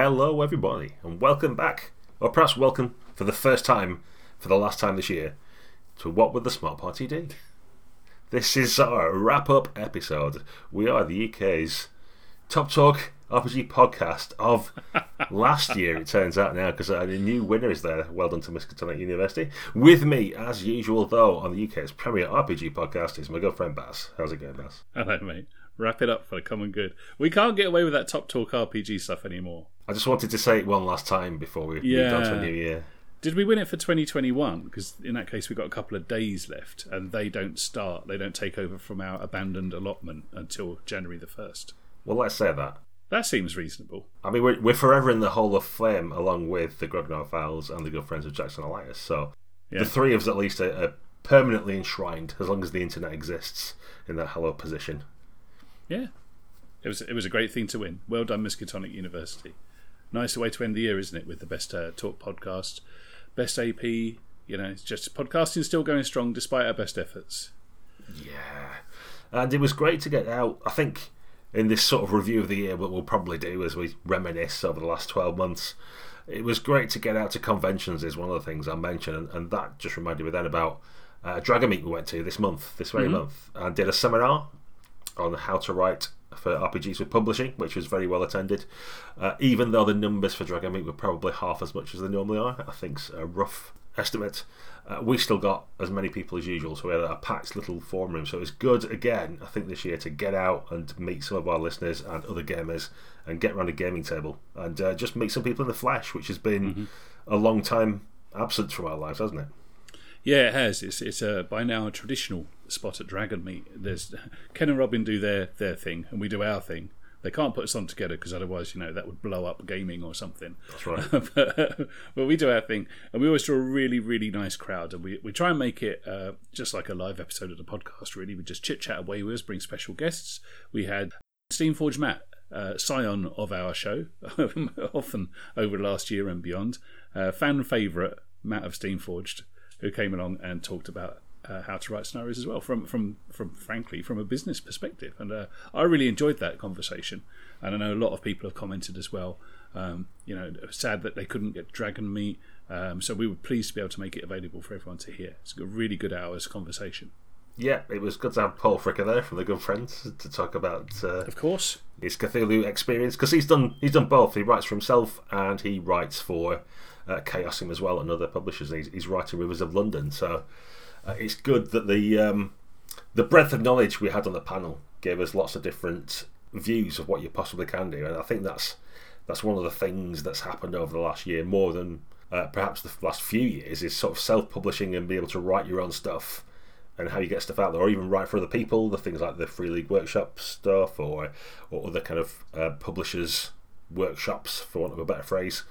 Hello, everybody, and welcome back, or perhaps welcome for the first time for the last time this year to What Would the Smart Party Do? This is our wrap up episode. We are the UK's top talk RPG podcast of last year, it turns out now, because a new winner is there. Well done to Miskatonic University. With me, as usual, though, on the UK's premier RPG podcast is my good friend Baz. How's it going, Baz? Hello, mate. Wrap it up for the common good. We can't get away with that top talk RPG stuff anymore. I just wanted to say it one last time before we Yeah. moved on to a new year. Did we win it for 2021? Because in that case, we've got a couple of days left, and they don't start. They don't take over from our abandoned allotment until January the 1st. Well, let's say that. That seems reasonable. I mean, we're, we're forever in the Hall of Fame along with the Grognard Files and the Good Friends of Jackson Elias. So Yeah. the three of us at least are, are permanently enshrined as long as the internet exists in that hallowed position. Yeah. It was, it was a great thing to win. Well done, Miskatonic University. Nice way to end the year, isn't it? With the best uh, talk podcast, best AP. You know, it's just podcasting still going strong despite our best efforts. Yeah. And it was great to get out, I think, in this sort of review of the year, what we'll probably do as we reminisce over the last 12 months. It was great to get out to conventions, is one of the things I mentioned, and, and that just reminded me then about uh, Dragon Meet we went to this month, this very month, and did a seminar on how to write for RPGs with publishing, which was very well attended. Uh, even though the numbers for Dragon Meet were probably half as much as they normally are, I think's a rough estimate. Uh, we still got as many people as usual, so we had a packed little forum room. So it was good again, I think, this year to get out and meet some of our listeners and other gamers and get around a gaming table and uh, just meet some people in the flesh, which has been a long time absent from our lives, hasn't it? Yeah, it has. It's it's a by now a traditional spot at Dragon Meet. There's Ken and Robin do their their thing, and we do our thing. They can't put us on together because otherwise, you know, that would blow up gaming or something. That's right. but, but we do our thing, and we always draw a really, really nice crowd, and we, we try and make it uh, just like a live episode of the podcast. Really, we just chit chat away with us, bring special guests. We had Steamforge Matt, uh, scion of our show, often over the last year and beyond, uh, fan favourite Matt of Steamforged, who came along and talked about uh, how to write scenarios as well, from from from frankly from a business perspective, and uh, I really enjoyed that conversation, and I know a lot of people have commented as well. Um, you know, sad that they couldn't get Dragon Meet, um, so we were pleased to be able to make it available for everyone to hear. It's a really good hours conversation. Yeah, it was good to have Paul Fricker there from the Good Friends to talk about uh, Of course, his Cthulhu experience because he's done he's done both. He writes for himself and he writes for uh, Chaosium as well and other publishers. He's, he's writing Rivers of London, so uh, it's good that the um, the breadth of knowledge we had on the panel gave us lots of different views of what you possibly can do, and I think that's that's one of the things that's happened over the last year more than uh, perhaps the last few years is sort of self-publishing and be able to write your own stuff and how you get stuff out there, or even write for other people. The things like the Free League Workshop stuff, or or other kind of uh, publishers workshops, for want of a better phrase.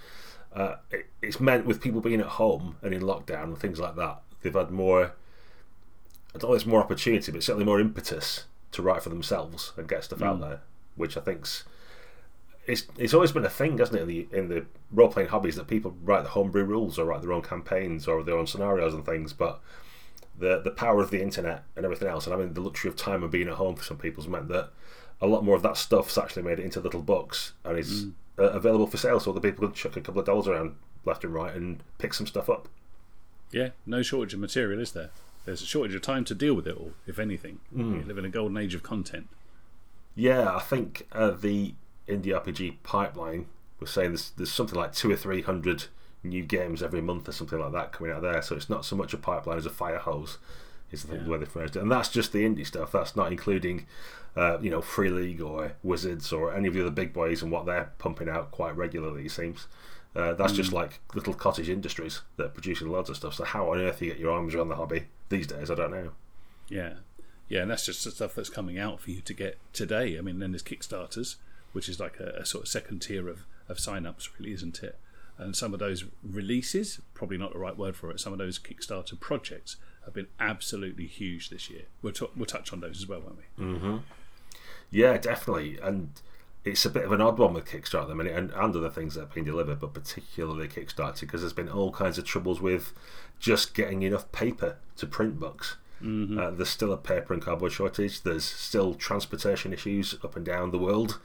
Uh, it, it's meant with people being at home and in lockdown and things like that, they've had more. I don't know, it's more opportunity, but certainly more impetus to write for themselves and get stuff out there, which I think's. It's, it's always been a thing, hasn't it, in the in the role playing hobbies that people write the homebrew rules or write their own campaigns or their own scenarios and things, but the the power of the internet and everything else, and I mean the luxury of time and being at home for some people's meant that a lot more of that stuff's actually made it into little books and is uh, available for sale, so other people can chuck a couple of dollars around left and right and pick some stuff up. Yeah, no shortage of material, is there? There's a shortage of time to deal with it all, if anything. We live in a golden age of content. Yeah, I think uh, the indie RPG pipeline was saying there's, there's something like two or three hundred new games every month or something like that coming out there. So it's not so much a pipeline as a fire hose, is the way they phrased it. And that's just the indie stuff. That's not including, uh, you know, Free League or Wizards or any of the other big boys and what they're pumping out quite regularly. It seems. Uh, that's just like little cottage industries that are producing loads of stuff. So how on earth you get your arms around the hobby these days, I don't know. Yeah, yeah, and that's just the stuff that's coming out for you to get today. I mean, then there's Kickstarters, which is like a, a sort of second tier of, of sign-ups, really, isn't it? And some of those releases, probably not the right word for it, some of those Kickstarter projects have been absolutely huge this year. We'll, t- we'll touch on those as well, won't we? Yeah, definitely. And it's a bit of an odd one with Kickstarter at the minute and, and other things that have been delivered, but particularly Kickstarter because there's been all kinds of troubles with just getting enough paper to print books. Uh, there's still a paper and cardboard shortage. There's still transportation issues up and down the world.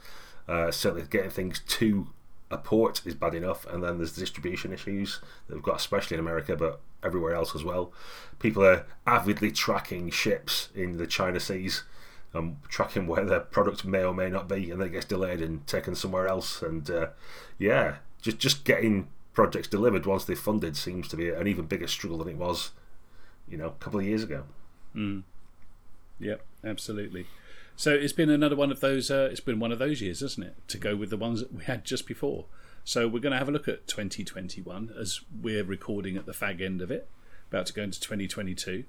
Uh, certainly getting things to a port is bad enough, and then there's distribution issues that we've got, especially in America, but everywhere else as well. People are avidly tracking ships in the China seas, and tracking where their product may or may not be, and then it gets delayed and taken somewhere else. And uh, yeah, just just getting projects delivered once they're funded seems to be an even bigger struggle than it was, you know, a couple of years ago. Mm. Yep, absolutely. So it's been another one of those. Uh, it's been one of those years, isn't it? To go with the ones that we had just before. So we're going to have a look at 2021 as we're recording at the fag end of it, about to go into 2022.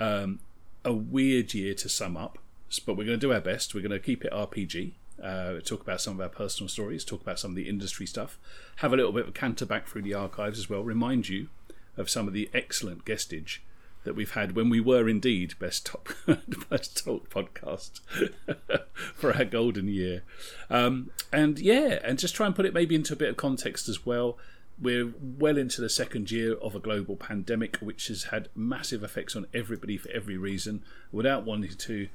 Um, a weird year to sum up, but we're going to do our best. We're going to keep it RPG. Uh, talk about some of our personal stories, talk about some of the industry stuff, have a little bit of a canter back through the archives as well. Remind you of some of the excellent guestage that we've had when we were indeed best top best talk podcast for our golden year, um, and yeah, and just try and put it maybe into a bit of context as well. We're well into the second year of a global pandemic, which has had massive effects on everybody for every reason. Without wanting to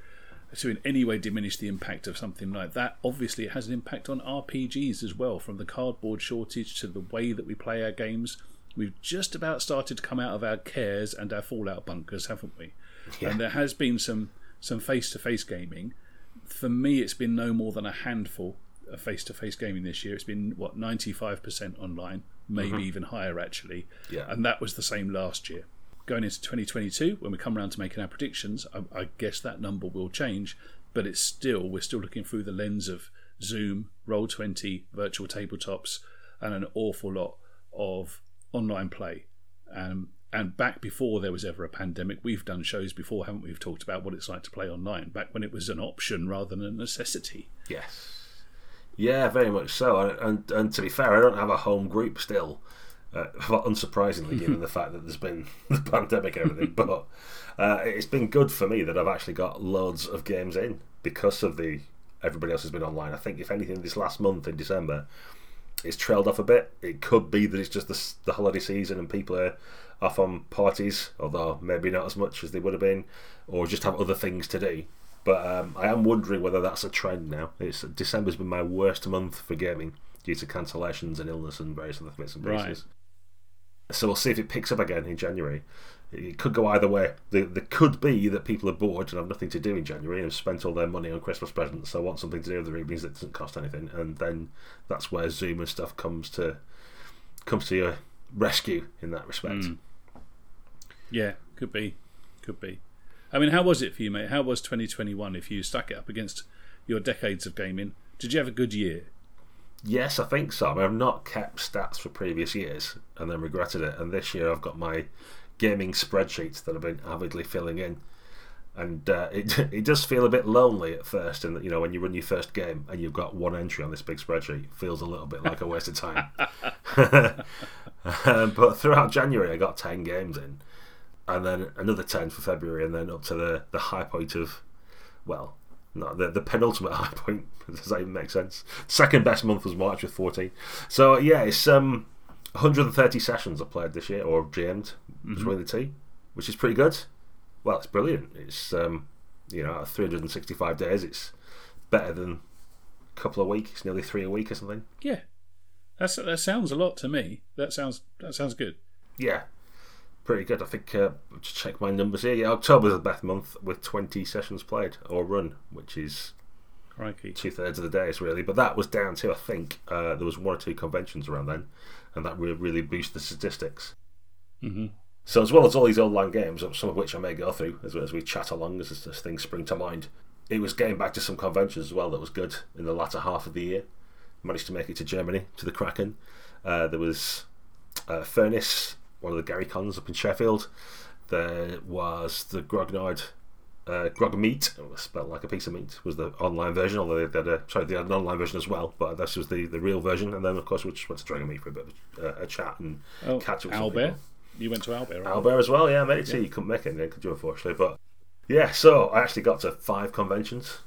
to in any way diminish the impact of something like that. Obviously, it has an impact on RPGs as well, from the cardboard shortage to the way that we play our games We've just about started to come out of our cares and our Fallout bunkers, haven't we? Yeah. And there has been some some face to face gaming. For me, it's been no more than a handful of face to face gaming this year. It's been what ninety five percent online, maybe mm-hmm. even higher actually. Yeah. And that was the same last year. Going into 2022, when we come around to making our predictions, I, I guess that number will change. But it's still we're still looking through the lens of Zoom, Roll Twenty, virtual tabletops, and an awful lot of online play. Um, and back before there was ever a pandemic, we've done shows before, haven't we? We've talked about what it's like to play online back when it was an option rather than a necessity. Yes. Yeah, very much so. And, and, and to be fair, I don't have a home group still, uh, unsurprisingly, given the fact that there's been the pandemic and everything. but uh, it's been good for me that I've actually got loads of games in because of the everybody else has been online. I think, if anything, this last month in December, it's trailed off a bit. It could be that it's just the, the holiday season and people are off on parties, although maybe not as much as they would have been, or just have other things to do. But um, I am wondering whether that's a trend now. It's December's been my worst month for gaming due to cancellations and illness and various other bits and pieces. Right. So we'll see if it picks up again in January it could go either way. There, could be that people are bored and have nothing to do in January and have spent all their money on Christmas presents, so want something to do with the evenings that doesn't cost anything, and then that's where Zoom and stuff comes to comes to your rescue in that respect. Mm. Yeah, could be, could be. I mean, how was it for you, mate? How was 2021 if you stuck it up against your decades of gaming? Did you have a good year? Yes, I think so. I mean, I've not kept stats for previous years and then regretted it. And this year I've got my gaming spreadsheets that I've been avidly filling in. And uh, it, it does feel a bit lonely at first, and you know when you run your first game and you've got one entry on this big spreadsheet, it feels a little bit like a waste of time. um, but throughout January, I got ten games in, and then another ten for February, and then up to the, the high point of, well, no, the the penultimate high point. Does that even make sense? Second best month was March with fourteen. So yeah, it's um 130 sessions I played this year, or GM'd mm-hmm. between the two, which is pretty good. Well, it's brilliant. It's um, you know, 365 days. It's better than a couple of weeks, nearly three a week or something. Yeah, that's that sounds a lot to me. That sounds that sounds good. Yeah, pretty good. I think uh, to check my numbers here. Yeah, October's the best month with 20 sessions played or run, which is two thirds of the days really. But that was down to I think uh, there was one or two conventions around then and that will really boost the statistics. Mm-hmm. So, as well as all these online games, some of which I may go through as, as we chat along as, as things spring to mind, it was getting back to some conventions as well that was good in the latter half of the year. Managed to make it to Germany, to the Kraken. Uh, there was uh, Furnace, one of the Gary Cons up in Sheffield. There was the Grognard uh, Grog Meat, was spelled like a piece of meat, was the online version. Although they had a sorry, they had an online version as well, but this was the, the real version. And then of course we just went to Dragon Meet for a bit of uh, a chat and oh, catch up. Owlbear, you went to Owlbear, Right? Owlbear as well, yeah. Made it yeah. you couldn't make it, then could you? Unfortunately, but yeah. So I actually got to five conventions,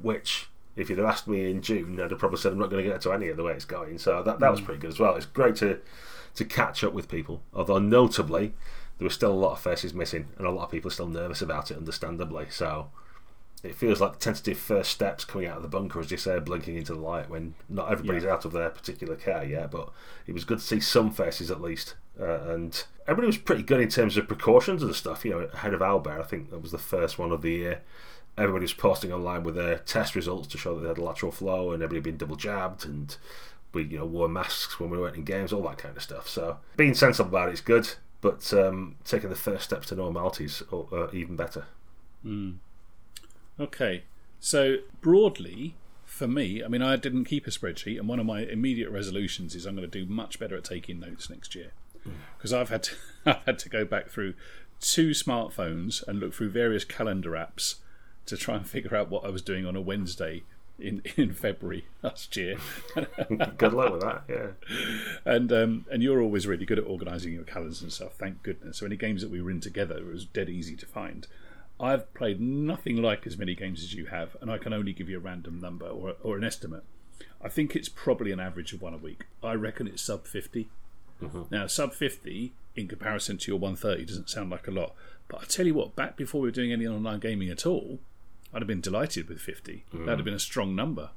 which if you'd have asked me in June, I'd have probably said I'm not going to get to any of the way it's going. So that that mm. was pretty good as well. It's great to to catch up with people, although notably there were still a lot of faces missing, and a lot of people are still nervous about it, understandably. So it feels like tentative first steps coming out of the bunker, as you say, blinking into the light when not everybody's yeah. out of their particular care yet. But it was good to see some faces at least, uh, and everybody was pretty good in terms of precautions and stuff. You know, ahead of Owlbear, I think that was the first one of the year. Everybody was posting online with their test results to show that they had a lateral flow, and everybody had been double jabbed, and we you know wore masks when we weren't in games, all that kind of stuff. So being sensible about it is good, but um, taking the first steps to normality is uh, even better. Mm. Okay, so broadly, for me, I mean, I didn't keep a spreadsheet, and one of my immediate resolutions is I'm going to do much better at taking notes next year because I've had to, I've had to go back through two smartphones and look through various calendar apps to try and figure out what I was doing on a Wednesday in in February last year. good luck with that, yeah. And um, and you're always really good at organising your calendars and stuff. Thank goodness. So any games that we were in together, it was dead easy to find. I've played nothing like as many games as you have, and I can only give you a random number or, or an estimate. I think it's probably an average of one a week. I reckon it's sub 50. Mm-hmm. Now, sub 50 in comparison to your 130 doesn't sound like a lot. But I tell you what, back before we were doing any online gaming at all, I'd have been delighted with 50. Mm. That'd have been a strong number.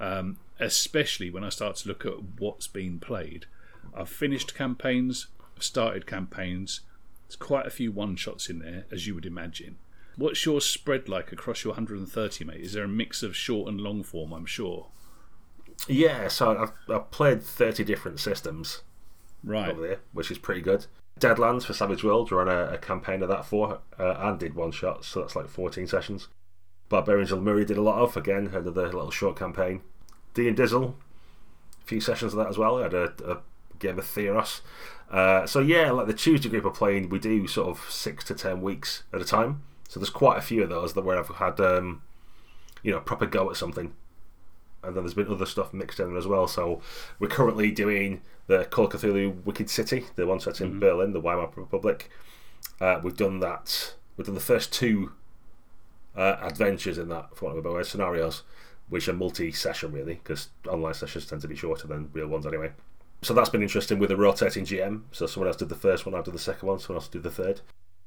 Um, especially when I start to look at what's been played. I've finished campaigns, I've started campaigns. There's quite a few one shots in there, as you would imagine. What's your spread like across your 130, mate? Is there a mix of short and long form? I'm sure. Yeah, so I've, I've played 30 different systems right over there, which is pretty good. Deadlands for Savage Worlds, we're on a, a campaign of that for, uh, and did one shot, so that's like 14 sessions. Barbarians of Lemuria did a lot of, again, another little short campaign. D and Dizzle, a few sessions of that as well. I had a, a game of Theros. Uh, so yeah, like the Tuesday group are playing, we do sort of six to ten weeks at a time. So there's quite a few of those that where I've had um, you know proper go at something, and then there's been other stuff mixed in as well. So we're currently doing the Call of Cthulhu Wicked City, the one set in mm-hmm. Berlin, the Weimar Republic. Uh, we've done that. We've done the first two uh, adventures in that, for want of a better scenarios, which are multi-session really, because online sessions tend to be shorter than real ones anyway. So that's been interesting with a rotating GM. So someone else did the first one, I did the second one, someone else did the third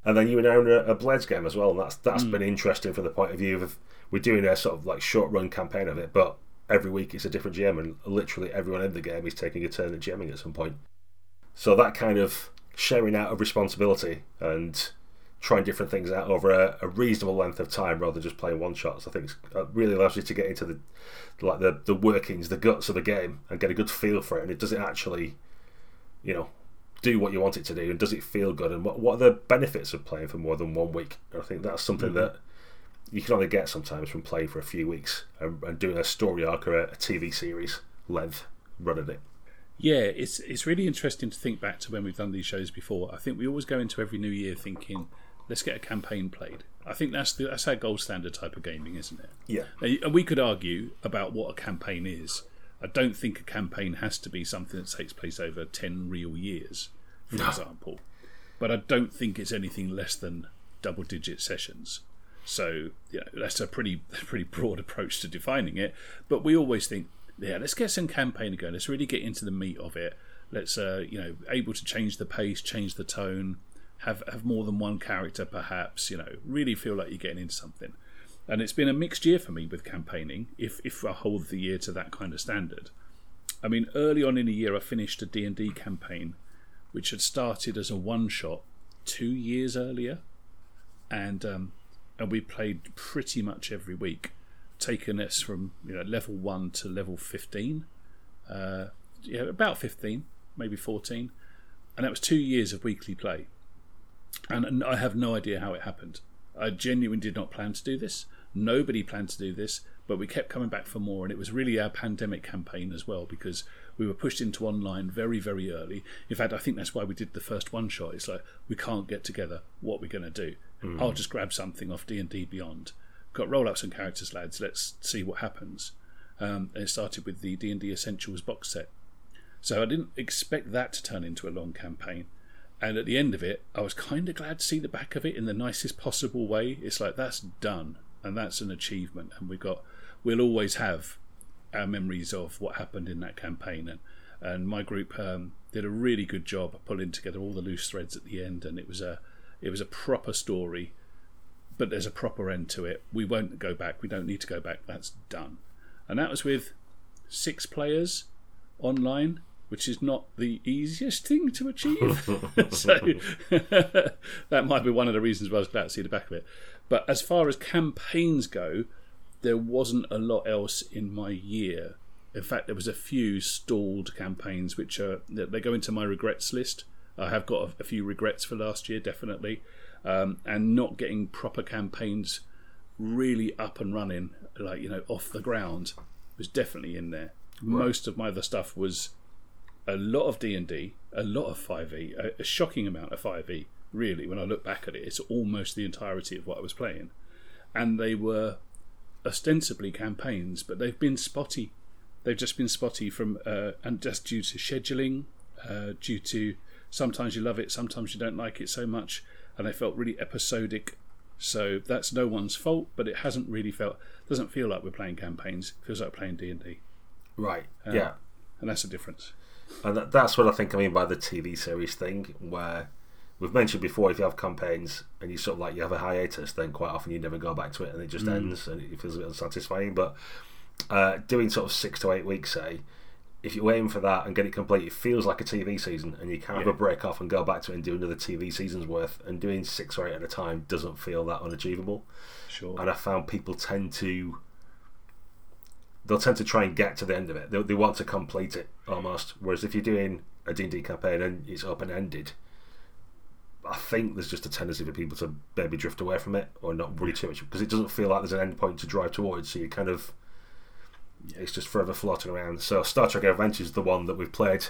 and then you and Aaron a, a Blades game as well, and that's that's mm. been interesting from the point of view of we're doing a sort of like short run campaign of it, but every week it's a different GM, and literally everyone in the game is taking a turn at GMing at some point. So that kind of sharing out of responsibility and trying different things out over a, a reasonable length of time rather than just playing one shots, I think uh, really allows you to get into the like the the workings, the guts of the game, and get a good feel for it. And it does it actually, you know, do what you want it to do, and does it feel good, and what what are the benefits of playing for more than one week? I think that's something mm-hmm. that you can only get sometimes from playing for a few weeks and, and doing a story arc or a, a TV series length run running it. Yeah, it's it's really interesting to think back to when we've done these shows before. I think we always go into every new year thinking, let's get a campaign played. I think that's the, that's our gold standard type of gaming, isn't it? Yeah. And we could argue about what a campaign is. I don't think a campaign has to be something that takes place over ten real years for no. example. But I don't think it's anything less than double digit sessions. So you know, that's a pretty pretty broad approach to defining it. But we always think, yeah, let's get some campaign going. Let's really get into the meat of it. Let's uh, you know able to change the pace, change the tone, have have more than one character, perhaps. You know, really feel like you're getting into something. And it's been a mixed year for me with campaigning. If if I hold the year to that kind of standard, I mean, early on in the year, I finished a D and D campaign which had started as a one shot two years earlier, and um, and we played pretty much every week, taking us from you know level one to level fifteen, uh, yeah, about fifteen, maybe fourteen, and that was two years of weekly play, and, and I have no idea how it happened. I genuinely did not plan to do this. Nobody planned to do this, but we kept coming back for more, and it was really our pandemic campaign as well because we were pushed into online very, very early. In fact, I think that's why we did the first one shot. It's like we can't get together. What are we going to do? Mm. I'll just grab something off D and D Beyond. Got roll out some characters, lads. Let's see what happens. Um, and it started with the D and D Essentials box set. So I didn't expect that to turn into a long campaign. And at the end of it, I was kind of glad to see the back of it in the nicest possible way. It's like that's done, and that's an achievement. And we got, we'll always have our memories of what happened in that campaign. And, and my group um, did a really good job of pulling together all the loose threads at the end, and it was a it was a proper story, but there's a proper end to it. We won't go back. We don't need to go back. That's done. And that was with six players online, which is not the easiest thing to achieve. so that might be one of the reasons why I was glad to see the back of it. But as far as campaigns go, there wasn't a lot else in my year. In fact, there was a few stalled campaigns, which are they go into my regrets list. I have got a, few regrets for last year, definitely, um, and not getting proper campaigns really up and running, like you know, off the ground, was definitely in there. Right. Most of my other stuff was a lot of D and D, a lot of Five E, a, a shocking amount of Five E. Really, when I look back at it, it's almost the entirety of what I was playing, and they were ostensibly campaigns, but they've been spotty. They've just been spotty from uh, and just due to scheduling, uh, due to sometimes you love it, sometimes you don't like it so much, and they felt really episodic. So that's no one's fault, but it hasn't really felt doesn't feel like we're playing campaigns. It feels like playing D and D. Right. Uh, yeah. And that's the difference. And that, that's what I think I mean by the TV series thing, where we've mentioned before if you have campaigns and you sort of like you have a hiatus, then quite often you never go back to it and it just mm. ends and it feels a bit unsatisfying. But uh, doing sort of six to eight weeks, say, if you aim for that and get it complete, it feels like a TV season, and you can have yeah. a break off and go back to it and do another TV season's worth. And doing six or eight at a time doesn't feel that unachievable. Sure. And I found people tend to they'll tend to try and get to the end of it. They, they want to complete it almost. Whereas if you're doing a D&D campaign and it's open ended, I think there's just a tendency for people to maybe drift away from it or not worry too much because it doesn't feel like there's an end point to drive towards. So you kind of it's just forever floating around. So Star Trek Adventures is the one that we've played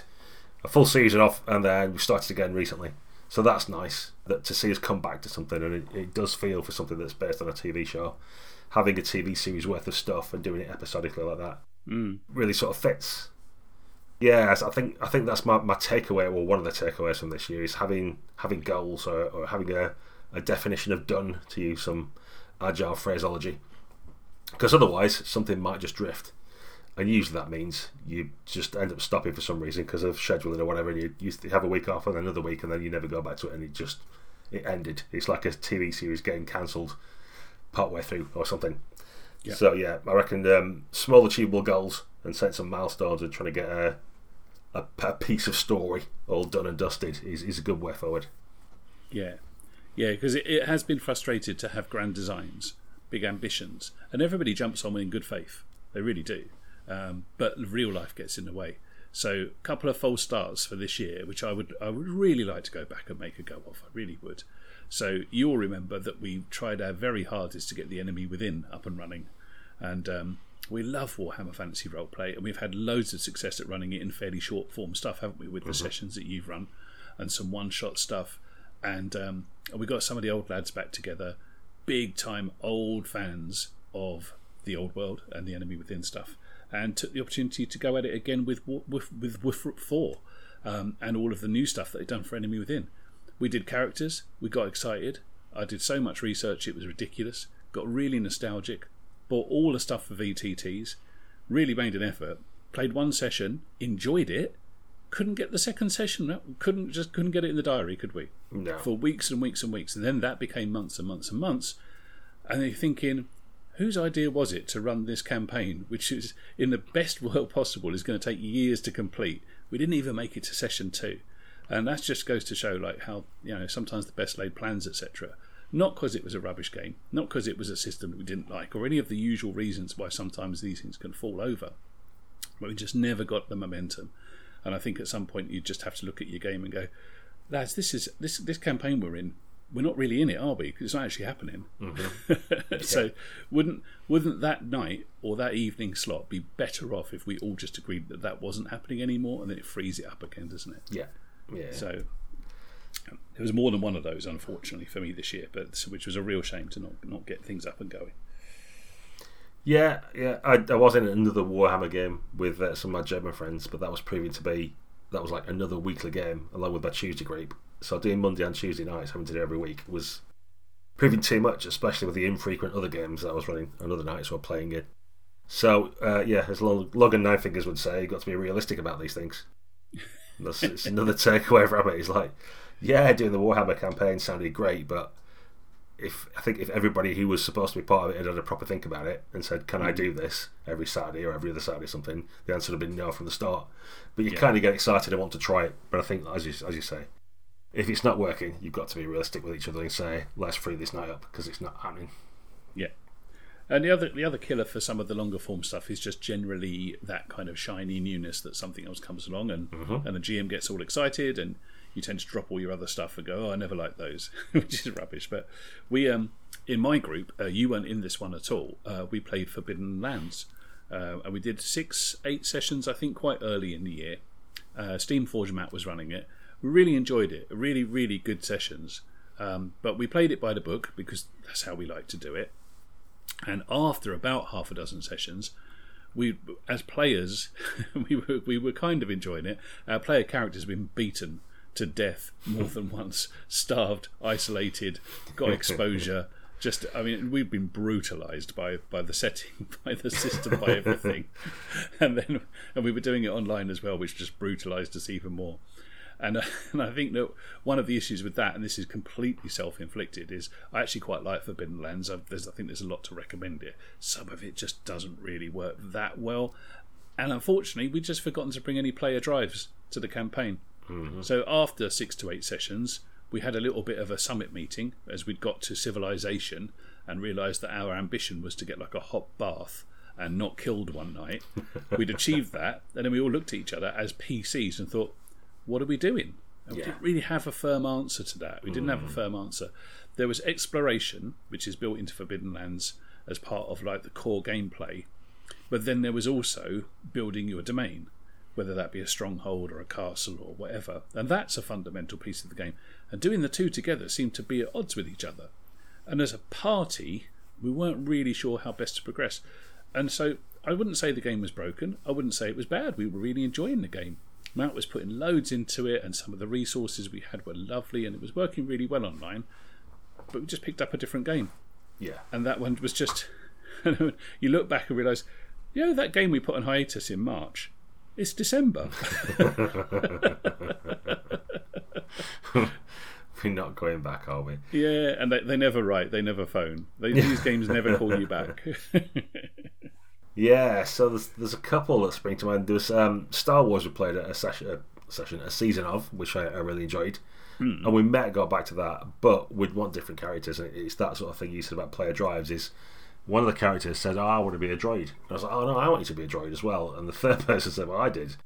a full season off, and then we started again recently. So that's nice that to see us come back to something, and it, it does feel for something that's based on a TV show, having a TV series worth of stuff and doing it episodically like that mm. really sort of fits yeah, I think I think that's my, my takeaway, or one of the takeaways from this year is having having goals or, or having a, a definition of done to use some agile phraseology. Because otherwise, something might just drift, and usually that means you just end up stopping for some reason because of scheduling or whatever, and you, you have a week off and another week, and then you never go back to it, and it just it ended. It's like a TV series getting cancelled partway through or something. So yeah, I reckon um, small achievable goals and set some milestones and trying to get a, a, a piece of story all done and dusted is, is a good way forward. Yeah, yeah, because it, it has been frustrated to have grand designs, big ambitions, and everybody jumps on in good faith. They really do, um, but real life gets in the way. So, a couple of false starts for this year, which I would I would really like to go back and make a go of. I really would. So you'll remember that we tried our very hardest to get the enemy within up and running, and um, we love Warhammer Fantasy Roleplay, and we've had loads of success at running it in fairly short form stuff, haven't we? With the mm-hmm. sessions that you've run, and some one shot stuff, and um, we got some of the old lads back together, big time old fans of the old world and the enemy within stuff, and took the opportunity to go at it again with with with, with four, um, and all of the new stuff that they'd done for enemy within. We did characters, we got excited. I did so much research, it was ridiculous. Got really nostalgic bought all the stuff for VTTs, really made an effort, played one session, enjoyed it, couldn't get the second session, couldn't just couldn't get it in the diary, could we? No. For weeks and weeks and weeks, and then that became months and months and months, and you're thinking, whose idea was it to run this campaign, which is in the best world possible is going to take years to complete? We didn't even make it to session two, and that just goes to show like how you know sometimes the best laid plans, etc not because it was a rubbish game, not because it was a system that we didn't like, or any of the usual reasons why sometimes these things can fall over. But we just never got the momentum. And I think at some point you just have to look at your game and go, lads, this is this this campaign we're in. We're not really in it, are we? Because it's not actually happening. Mm-hmm. so, wouldn't wouldn't that night or that evening slot be better off if we all just agreed that that wasn't happening anymore, and then it frees it up again, doesn't it? Yeah, yeah. So there was more than one of those, unfortunately, for me this year, but which was a real shame to not not get things up and going. Yeah, yeah. I, I was in another Warhammer game with uh, some of my German friends, but that was proving to be that was like another weekly game along with my Tuesday group. So doing Monday and Tuesday nights, having to do every week, was proving too much, especially with the infrequent other games that I was running and other nights we were playing it. So uh, yeah, as Logen Nine Fingers would say, you've got to be realistic about these things. That's it's another takeaway from it. He's like, yeah, doing the Warhammer campaign sounded great, but if I think if everybody who was supposed to be part of it had had a proper think about it and said, "Can I do this every Saturday or every other Saturday?" or something, the answer would have been no from the start. But you Yeah. kind of get excited and want to try it. But I think, as you as you say, if it's not working, you've got to be realistic with each other and say, "Let's free this night up" because it's not happening. Yeah. And the other the other killer for some of the longer form stuff is just generally that kind of shiny newness that something else comes along and and the GM gets all excited and you tend to drop all your other stuff and go, oh, I never liked those, which is rubbish. But we, um, in my group, uh, you weren't in this one at all. Uh, we played Forbidden Lands, uh, and we did six, eight sessions, I think, quite early in the year. Uh, Steam Forge Matt was running it. We really enjoyed it. Really, really good sessions. Um, but we played it by the book because that's how we like to do it. And after about half a dozen sessions, we, as players, we were we were kind of enjoying it. Our player characters have been beaten to death more than once, starved, isolated, got exposure. Just, I mean, we've been brutalised by by the setting, by the system, by everything, and then and we were doing it online as well, which just brutalised us even more. And, uh, and I think that one of the issues with that, and this is completely self-inflicted, is I actually quite like Forbidden Lands. I've, there's, I think there's a lot to recommend it. Some of it just doesn't really work that well, and unfortunately, we've just forgotten to bring any player drives to the campaign. So after six to eight sessions, we had a little bit of a summit meeting as we'd got to civilization and realised that our ambition was to get like a hot bath and not killed one night. We'd achieved that, and then we all looked at each other as PCs and thought, "What are we doing?" And we didn't really have a firm answer to that. We didn't have a mm. firm answer. There was exploration, which is built into Forbidden Lands as part of like the core gameplay, but then there was also building your domain, whether that be a stronghold or a castle or whatever. And that's a fundamental piece of the game. And doing the two together seemed to be at odds with each other. And as a party, we weren't really sure how best to progress. And so I wouldn't say the game was broken. I wouldn't say it was bad. We were really enjoying the game. Matt was putting loads into it, and some of the resources we had were lovely, and it was working really well online. But we just picked up a different game Yeah, and that one was just you look back and realise, you know, that game we put on hiatus in March, it's December. we're not going back, are we? yeah, and they, they never write, they never phone. They, these games never call you back. Yeah, so there's, there's a couple that spring to mind. There's um, Star Wars we played a session, a session, a season of, which I, I really enjoyed, and we met got back to that, but we'd want different characters, and it's that sort of thing you said about player drives. Is one of the characters said, "Oh, I want to be a droid," and I was like, "Oh no, I want you to be a droid as well," and the third person said, "Well, I did."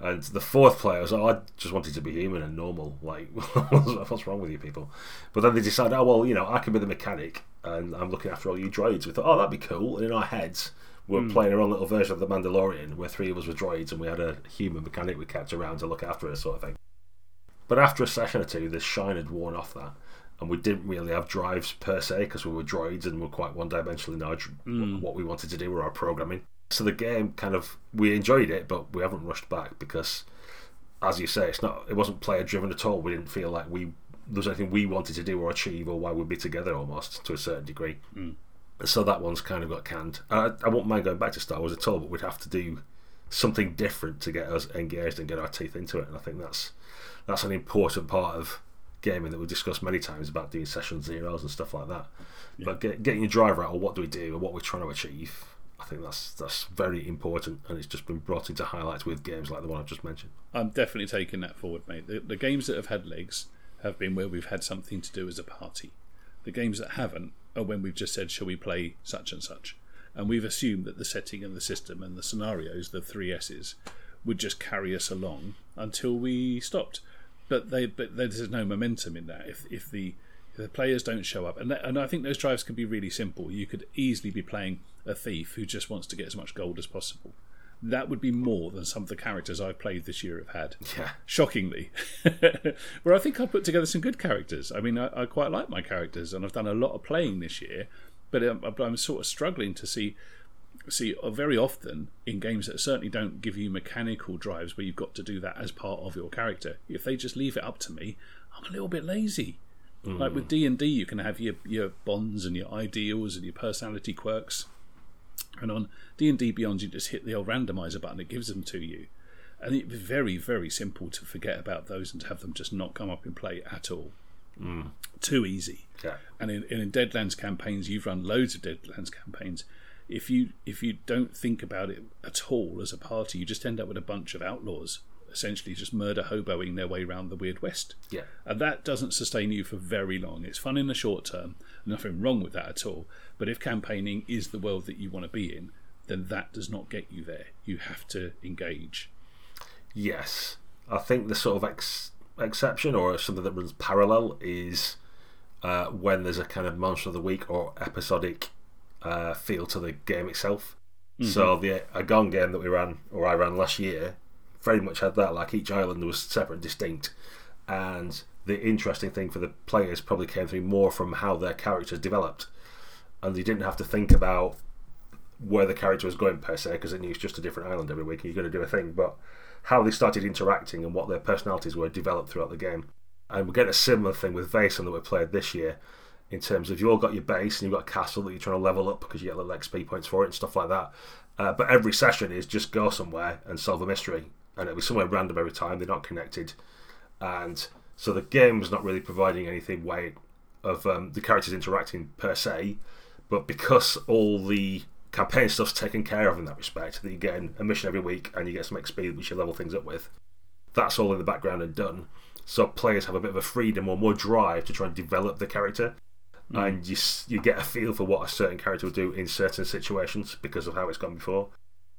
And the fourth player was, oh, I just wanted to be human and normal. Like, what's wrong with you people? But then they decided, oh, well, you know, I can be the mechanic and I'm looking after all you droids. We thought, oh, that'd be cool. And in our heads, we were hmm. playing our own little version of The Mandalorian where three of us were droids and we had a human mechanic we kept around to look after us, sort of thing. But after a session or two, the shine had worn off that. And we didn't really have drives per se because we were droids and we were quite one dimensional in our, hmm. dr- what we wanted to do with our programming. So the game kind of, we enjoyed it, but we haven't rushed back because, as you say, it's not, it wasn't player driven at all. We didn't feel like we, there was anything we wanted to do or achieve or why we'd be together almost to a certain degree. Hmm. So that one's kind of got canned. I, I won't mind going back to Star Wars at all, but we'd have to do something different to get us engaged and get our teeth into it. And I think that's that's an important part of gaming that we've discussed many times about doing session zeros and stuff like that. But get, getting your driver out, or what do we do, and what we're trying to achieve, I think that's that's very important, and it's just been brought into highlights with games like the one I've just mentioned. I'm definitely taking that forward, mate. The, the games that have had legs have been where we've had something to do as a party. The games that haven't are when we've just said, shall we play such and such? And we've assumed that the setting and the system and the scenarios, the three S's, would just carry us along until we stopped. But they, but there's no momentum in that. If if the if the players don't show up, and that, and I think those drives can be really simple. You could easily be playing a thief who just wants to get as much gold as possible. That would be more than some of the characters I've played this year have had Yeah, shockingly. Where I think I put together some good characters. I mean, I, I quite like my characters, and I've done a lot of playing this year. But I'm, I'm sort of struggling to see see uh, very often in games that certainly don't give you mechanical drives where you've got to do that as part of your character. If they just leave it up to me, I'm a little bit lazy. Like with D and D, you can have your your bonds and your ideals and your personality quirks. And on D and D Beyond, you just hit the old randomizer button; it gives them to you. And it'd be very, very simple to forget about those and to have them just not come up in play at all. Mm. Too easy. Yeah. And in, in Deadlands campaigns, you've run loads of Deadlands campaigns. If you if you don't think about it at all as a party, you just end up with a bunch of outlaws, essentially just murder hoboing their way around the Weird West. Yeah. And that doesn't sustain you for very long. It's fun in the short term, nothing wrong with that at all. But if campaigning is the world that you want to be in, then that does not get you there. You have to engage. Yes, I think the sort of ex- exception or something that runs parallel is uh, when there's a kind of monster of the week or episodic uh, feel to the game itself. So the Agon game that we ran or I ran last year very much had that. Like each island was separate and distinct, and the interesting thing for the players probably came through more from how their characters developed, and they didn't have to think about where the character was going per se because it knew it's just a different island every week and you're going to do a thing, but how they started interacting and what their personalities were developed throughout the game. And we're getting a similar thing with Vaesen that we played this year in terms of you all got your base and you've got a castle that you're trying to level up because you get little XP points for it and stuff like that. Uh, but every session is just go somewhere and solve a mystery, and it'll be somewhere random every time. They're not connected, and so the game's not really providing anything way of um, the characters interacting per se. But because all the campaign stuff's taken care of in that respect, that you get a mission every week and you get some XP which you level things up with. That's all in the background and done. So players have a bit of a freedom or more drive to try and develop the character and you you get a feel for what a certain character will do in certain situations because of how it's gone before.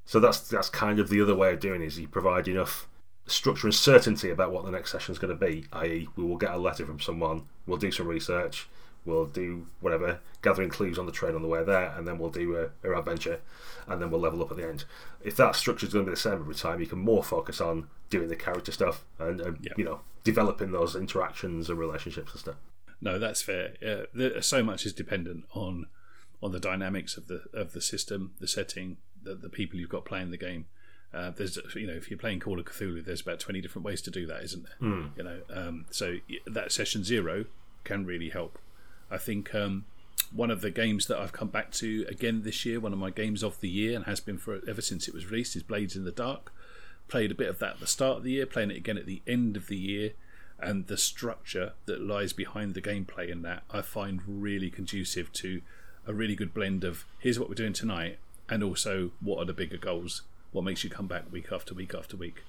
So that's that's kind of the other way of doing it, is you provide enough structure and certainty about what the next session is going to be. I.e., we will get a letter from someone, we'll do some research, we'll do whatever, gathering clues on the train on the way there, and then we'll do a, our adventure, and then we'll level up at the end. If that structure is going to be the same every time, you can more focus on doing the character stuff and, and Yeah. you know developing those interactions and relationships and stuff. No, that's fair. Uh, there, so much is dependent on on the dynamics of the of the system, the setting, the, the people you've got playing the game. Uh, there's you know if you're playing Call of Cthulhu, there's about twenty different ways to do that, isn't there? You know, um, so that session zero can really help. I think um, one of the games that I've come back to again this year, one of my games of the year, and has been for ever since it was released, is Blades in the Dark. Played a bit of that at the start of the year, playing it again at the end of the year, and the structure that lies behind the gameplay in that I find really conducive to a really good blend of here's what we're doing tonight, and also what are the bigger goals, what makes you come back week after week after week.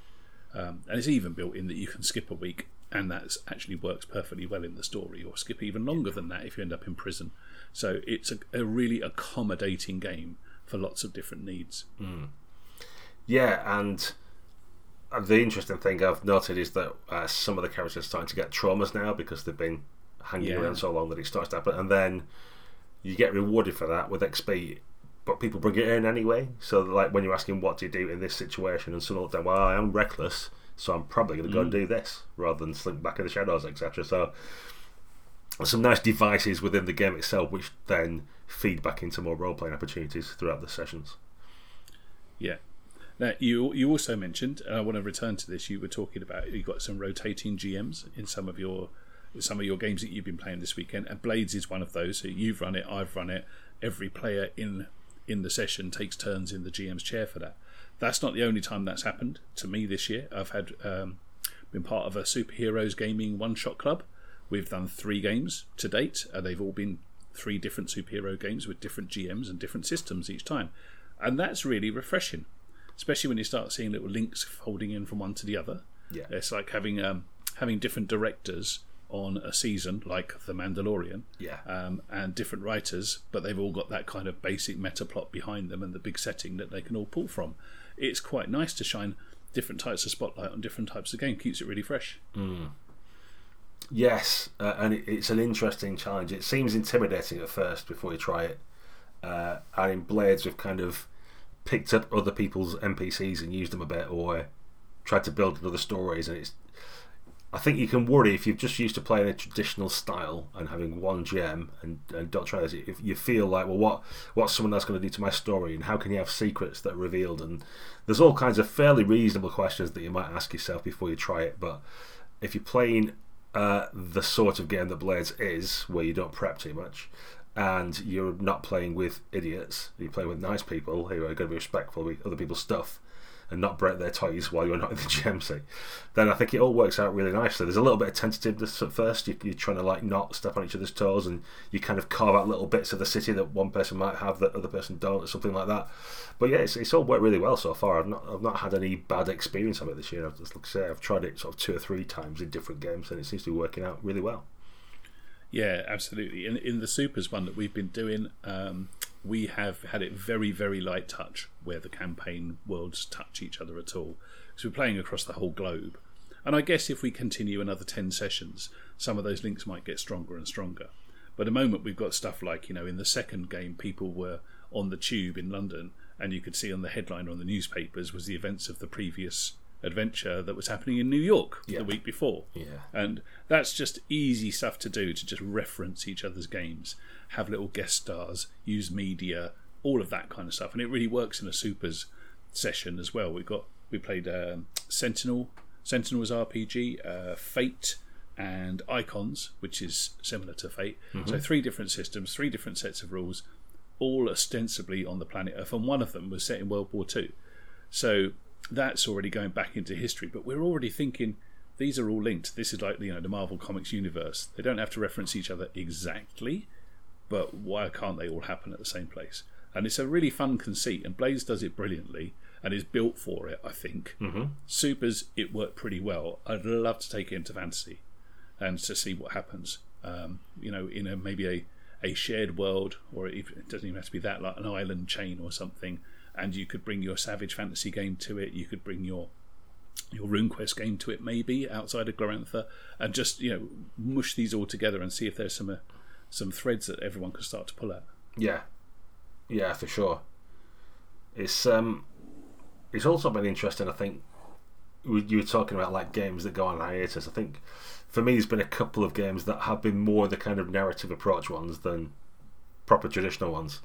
Um, and it's even built in that you can skip a week, and that actually works perfectly well in the story, or skip even longer than that if you end up in prison. So it's a, a really accommodating game for lots of different needs. Yeah, and the interesting thing I've noted is that uh, some of the characters are starting to get traumas now because they've been hanging Yeah. around so long that it starts to happen, and then you get rewarded for that with XP. But people bring it in anyway. So, like when you're asking what do you do in this situation, and someone will say, "Well, I am reckless, so I'm probably going to go and mm. do this rather than slink back in the shadows, etc." So, some nice devices within the game itself, which then feed back into more role playing opportunities throughout the sessions. Yeah. Now you you also mentioned, and I want to return to this. You were talking about you got some rotating GMs in some of your some of your games that you've been playing this weekend, and Blades is one of those. So you've run it, I've run it. Every player in in the session takes turns in the GM's chair for that. That's not the only time that's happened to me this year. I've had um, been part of a superheroes gaming one shot club. We've done three games to date, and they've all been three different superhero games with different GMs and different systems each time, and that's really refreshing especially when you start seeing little links folding in from one to the other. Yeah. It's like having um, having different directors on a season, like The Mandalorian, Yeah. um, and different writers, but they've all got that kind of basic meta plot behind them and the big setting that they can all pull from. It's quite nice to shine different types of spotlight on different types of game. Keeps it really fresh. Yes, uh, and it, it's an interesting challenge. It seems intimidating at first before you try it. Uh, and in Blades, we've kind of picked up other people's NPCs and used them a bit, or tried to build other stories. And it's, I think you can worry if you're just used to playing a traditional style and having one GM and, and don't try this. If you feel like, well, what what's someone else going to do to my story, and how can you have secrets that are revealed? And there's all kinds of fairly reasonable questions that you might ask yourself before you try it. But if you're playing uh, the sort of game that Blades is, where you don't prep too much, and you're not playing with idiots, you're playing with nice people who are going to be respectful with other people's stuff, and not break their toys while you're not in the GMC, then I think it all works out really nicely. There's a little bit of tentativeness at first. You, you're trying to like not step on each other's toes, and you kind of carve out little bits of the city that one person might have that other person don't, or something like that. But yeah, it's, it's all worked really well so far. I've not I've not had any bad experience of it this year. I've, like I say, I've tried it sort of two or three times in different games, and it seems to be working out really well. Yeah, absolutely. In in the supers one that we've been doing, um, we have had it very very light touch, where the campaign worlds touch each other at all. So we're playing across the whole globe, and I guess if we continue another ten sessions, some of those links might get stronger and stronger. But at the moment, we've got stuff like you know, in the second game, people were on the tube in London, and you could see on the headline on the newspapers was the events of the previous adventure that was happening in New York Yeah. the week before. Yeah. And that's just easy stuff to do to just reference each other's games, have little guest stars, use media, all of that kind of stuff. And it really works in a supers session as well. We got we played um, Sentinel, Sentinel's RPG, uh, Fate, and Icons, which is similar to Fate. So three different systems, three different sets of rules, all ostensibly on the planet Earth, and one of them was set in World War Two. So that's already going back into history. But we're already thinking these are all linked. This is like you know the Marvel Comics universe. They don't have to reference each other exactly, but why can't they all happen at the same place? And it's a really fun conceit, and Blaze does it brilliantly and is built for it. I think Mm-hmm. Supers it worked pretty well. I'd love to take it into Fantasy and to see what happens. Um, you know, in a maybe a a shared world, or it doesn't even have to be that, like an island chain or something. And you could bring your Savage Fantasy game to it. You could bring your your RuneQuest game to it, maybe outside of Glorantha, and just you know mush these all together and see if there's some uh, some threads that everyone can start to pull at. Yeah, yeah, for sure. It's um, it's also been interesting. I think you were talking about like games that go on hiatus. I think for me, there's been a couple of games that have been more the kind of narrative approach ones than proper traditional ones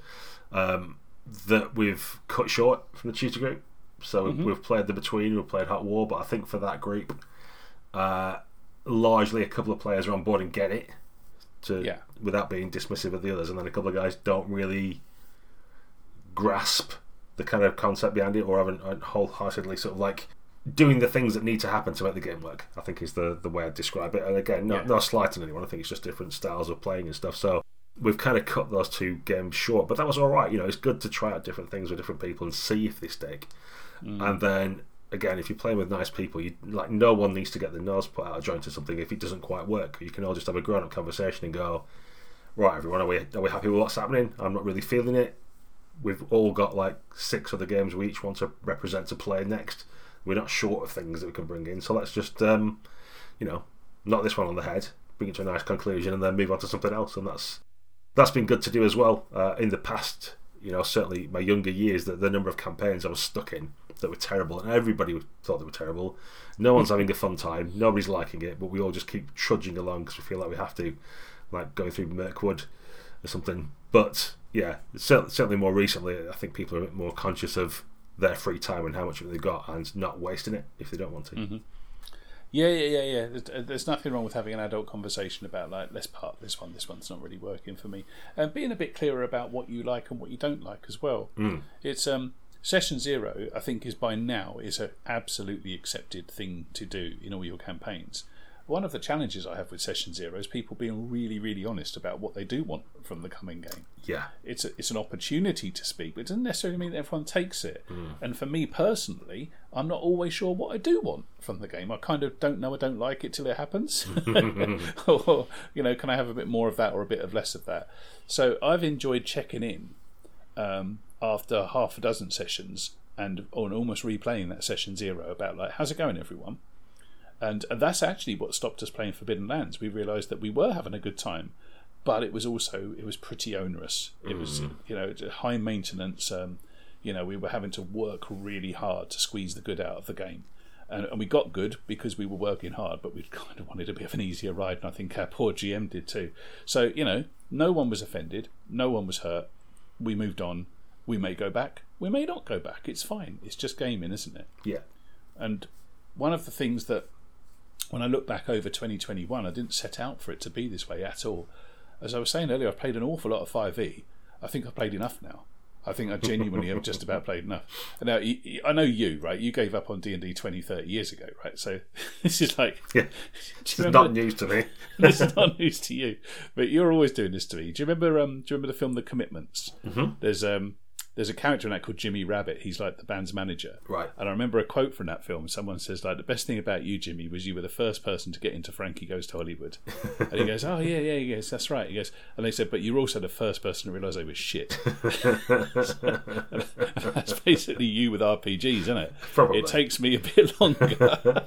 um, that we've cut short from the tutor group. So we've- we've played the Between, we've played Hot War, but I think for that group, uh, largely a couple of players are on board and get it to Yeah. without being dismissive of the others, and then a couple of guys don't really grasp the kind of concept behind it, or haven't wholeheartedly sort of like doing the things that need to happen to make the game work. I think is the the way I describe it. And again, Yeah. no slight on anyone. I think it's just different styles of playing and stuff. So we've kind of cut those two games short, but that was all right. You know, it's good to try out different things with different people and see if they stick. And then again, if you're playing with nice people, you like no one needs to get their nose put out of joint or something if it doesn't quite work. You can all just have a grown up conversation and go, right, everyone, are we are we happy with what's happening? I'm not really feeling it. We've all got like six other games we each want to represent to play next. We're not short of things that we can bring in, so let's just um, you know knock this one on the head, bring it to a nice conclusion, and then move on to something else. And that's that's been good to do as well. Uh, in the past, you know, certainly my younger years, that the number of campaigns I was stuck in that were terrible, and everybody thought they were terrible. No one's having a fun time, nobody's liking it, but we all just keep trudging along because we feel like we have to, like going through Mirkwood or something. But yeah, certainly more recently, I think people are a bit more conscious of their free time and how much of it they've got, and not wasting it if they don't want to. Yeah, yeah, yeah, yeah. There's, there's nothing wrong with having an adult conversation about like let's part this one. This one's not really working for me, and being a bit clearer about what you like and what you don't like as well. It's um session zero. I think is by now is a absolutely accepted thing to do in all your campaigns. One of the challenges I have with session zero is people being really, really honest about what they do want from the coming game Yeah, it's a, it's an opportunity to speak, but it doesn't necessarily mean that everyone takes it. And for me personally, I'm not always sure what I do want from the game. I kind of don't know I don't like it till it happens. or you know, can I have a bit more of that or a bit of less of that? So I've enjoyed checking in um, after half a dozen sessions and on almost replaying that session zero about like how's it going, everyone. And, and that's actually what stopped us playing Forbidden Lands. We realised that we were having a good time, but it was also it was pretty onerous. It was you know high maintenance. Um, you know we were having to work really hard to squeeze the good out of the game, and, and we got good because we were working hard. But we kind of wanted a bit of an easier ride, and I think our poor GM did too. So you know, no one was offended, no one was hurt. We moved on. We may go back. We may not go back. It's fine. It's just gaming, isn't it? yeah, And one of the things that, when I look back over 2021, I didn't set out for it to be this way at all. As I was saying earlier, I've played an awful lot of 5e. I think I've played enough now. I think I genuinely have just about played enough. Now, I know you, right? You gave up on D and D 20, 30 years ago, right? So this is like, yeah, it's not news to me. this is not news to you, but you're always doing this to me. Do you remember? Um, do you remember the film The Commitments? Mm-hmm. There's um, there's a character in that called Jimmy Rabbit. He's like the band's manager. Right. And I remember a quote from that film. Someone says like, "The best thing about you, Jimmy, was you were the first person to get into Frankie Goes to Hollywood." and he goes, "Oh yeah, yeah." He goes, "That's right." He goes, and they said, "But you're also the first person to realise they were shit." that's basically you with RPGs, isn't it? Probably. It takes me a bit longer.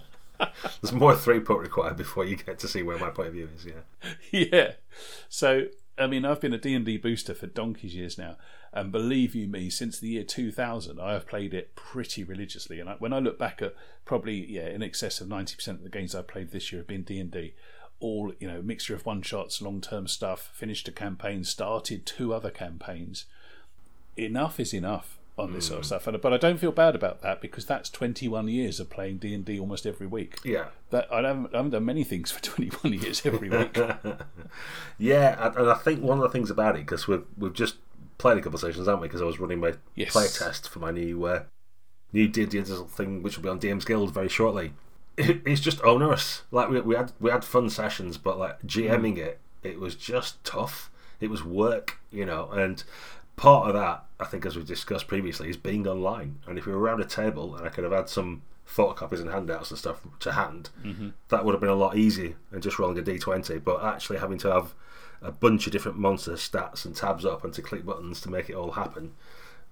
There's more throughput required before you get to see where my point of view is. Yeah. yeah. So I mean, I've been a D&D booster for donkey's years now, and believe you me, since the year 2000, I have played it pretty religiously. And I, when I look back at probably yeah, in excess of 90% of the games I've played this year have been D&D. All you know, mixture of one shots, long term stuff. Finished a campaign, started two other campaigns. Enough is enough on this sort of stuff, and, but I don't feel bad about that because that's 21 years of playing D and D almost every week. Yeah. That I haven't, I haven't done many things for 21 years every week. yeah, and, and I think one of the things about it because we've we've just played a couple of sessions, haven't we? Because I was running my Yes. play test for my new uh, new D&D thing, which will be on DM's Guild very shortly. It, it's just onerous. Like we, we had we had fun sessions, but like GMing it, it was just tough. It was work, you know, and part of that, I think, as we've discussed previously, is being online. And if we were around a table and I could have had some photocopies and handouts and stuff to hand, that would have been a lot easier than just rolling a d20. But actually having to have a bunch of different monster stats and tabs up and to click buttons to make it all happen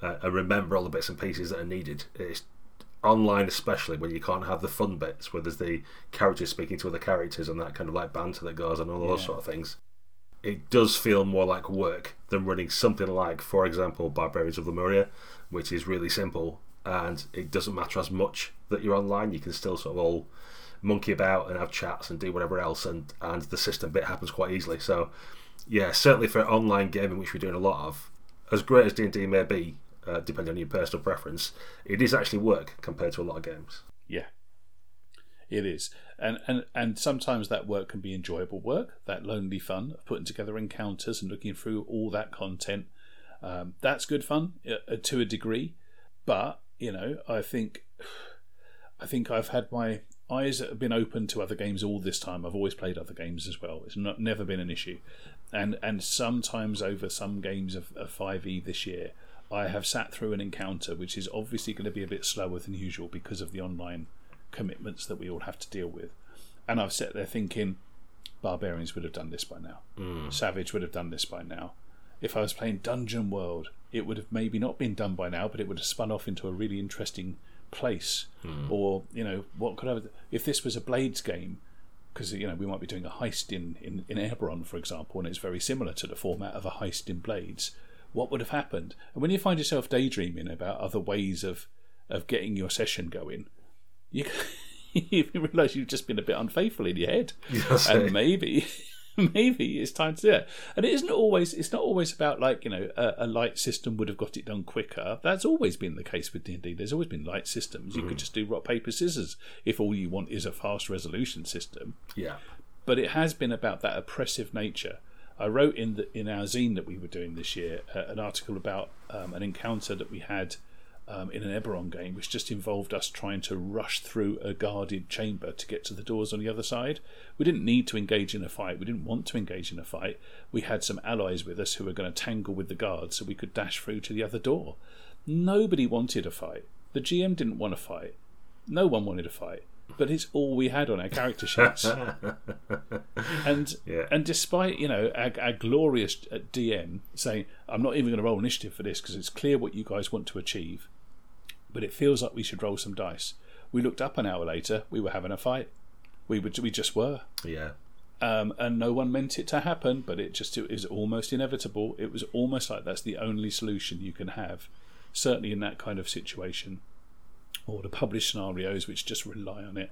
uh, and remember all the bits and pieces that are needed. It's online, especially when you can't have the fun bits where there's the characters speaking to other characters and that kind of like banter that goes on, all those Yeah. sort of things. It does feel more like work than running something like, for example, Barbarians of Lemuria, which is really simple and it doesn't matter as much that you're online. You can still sort of all monkey about and have chats and do whatever else, and and the system bit happens quite easily. So, yeah, certainly for online gaming, which we're doing a lot of, as great as D and D may be, uh, depending on your personal preference, it is actually work compared to a lot of games. Yeah, it is, and and and sometimes that work can be enjoyable work, that lonely fun of putting together encounters and looking through all that content. Um, that's good fun uh, uh, to a degree, but you know, I think, I think I've had my eyes have been open to other games all this time. I've always played other games as well. It's not never been an issue, and and sometimes over some games of Five E this year, I have sat through an encounter which is obviously going to be a bit slower than usual because of the online commitments that we all have to deal with. And I've sat there thinking, barbarians would have done this by now. Hmm. Savage would have done this by now. If I was playing Dungeon World, it would have maybe not been done by now, but it would have spun off into a really interesting place. Hmm. Or you know, what could I? Have, if this was a Blades game, because you know we might be doing a heist in, in in Eberron, for example, and it's very similar to the format of a heist in Blades. What would have happened? And when you find yourself daydreaming about other ways of of getting your session going, you you realise you've just been a bit unfaithful in your head, Yes, and maybe maybe it's time to do it. And it isn't always it's not always about like you know a, a light system would have got it done quicker. That's always been the case with D and D. There's always been light systems. You could just do rock paper scissors if all you want is a fast resolution system Yeah, but it has been about that oppressive nature. I wrote in the, in our zine that we were doing this year uh, an article about um, an encounter that we had um, in an Eberron game, which just involved us trying to rush through a guarded chamber to get to the doors on the other side. We didn't need to engage in a fight. We didn't want to engage in a fight. We had some allies with us who were going to tangle with the guards so we could dash through to the other door. Nobody wanted a fight. The GM didn't want a fight. No one wanted a fight. But it's all we had on our character sheets and Yeah. and despite you know our, our glorious uh, DM saying I'm not even going to roll initiative for this because it's clear what you guys want to achieve, but it feels like we should roll some dice. We looked up an hour later. We were having a fight. We would we just were, yeah, um, and no one meant it to happen. But it just it was almost inevitable. It was almost like that's the only solution you can have, certainly in that kind of situation, or the published scenarios which just rely on it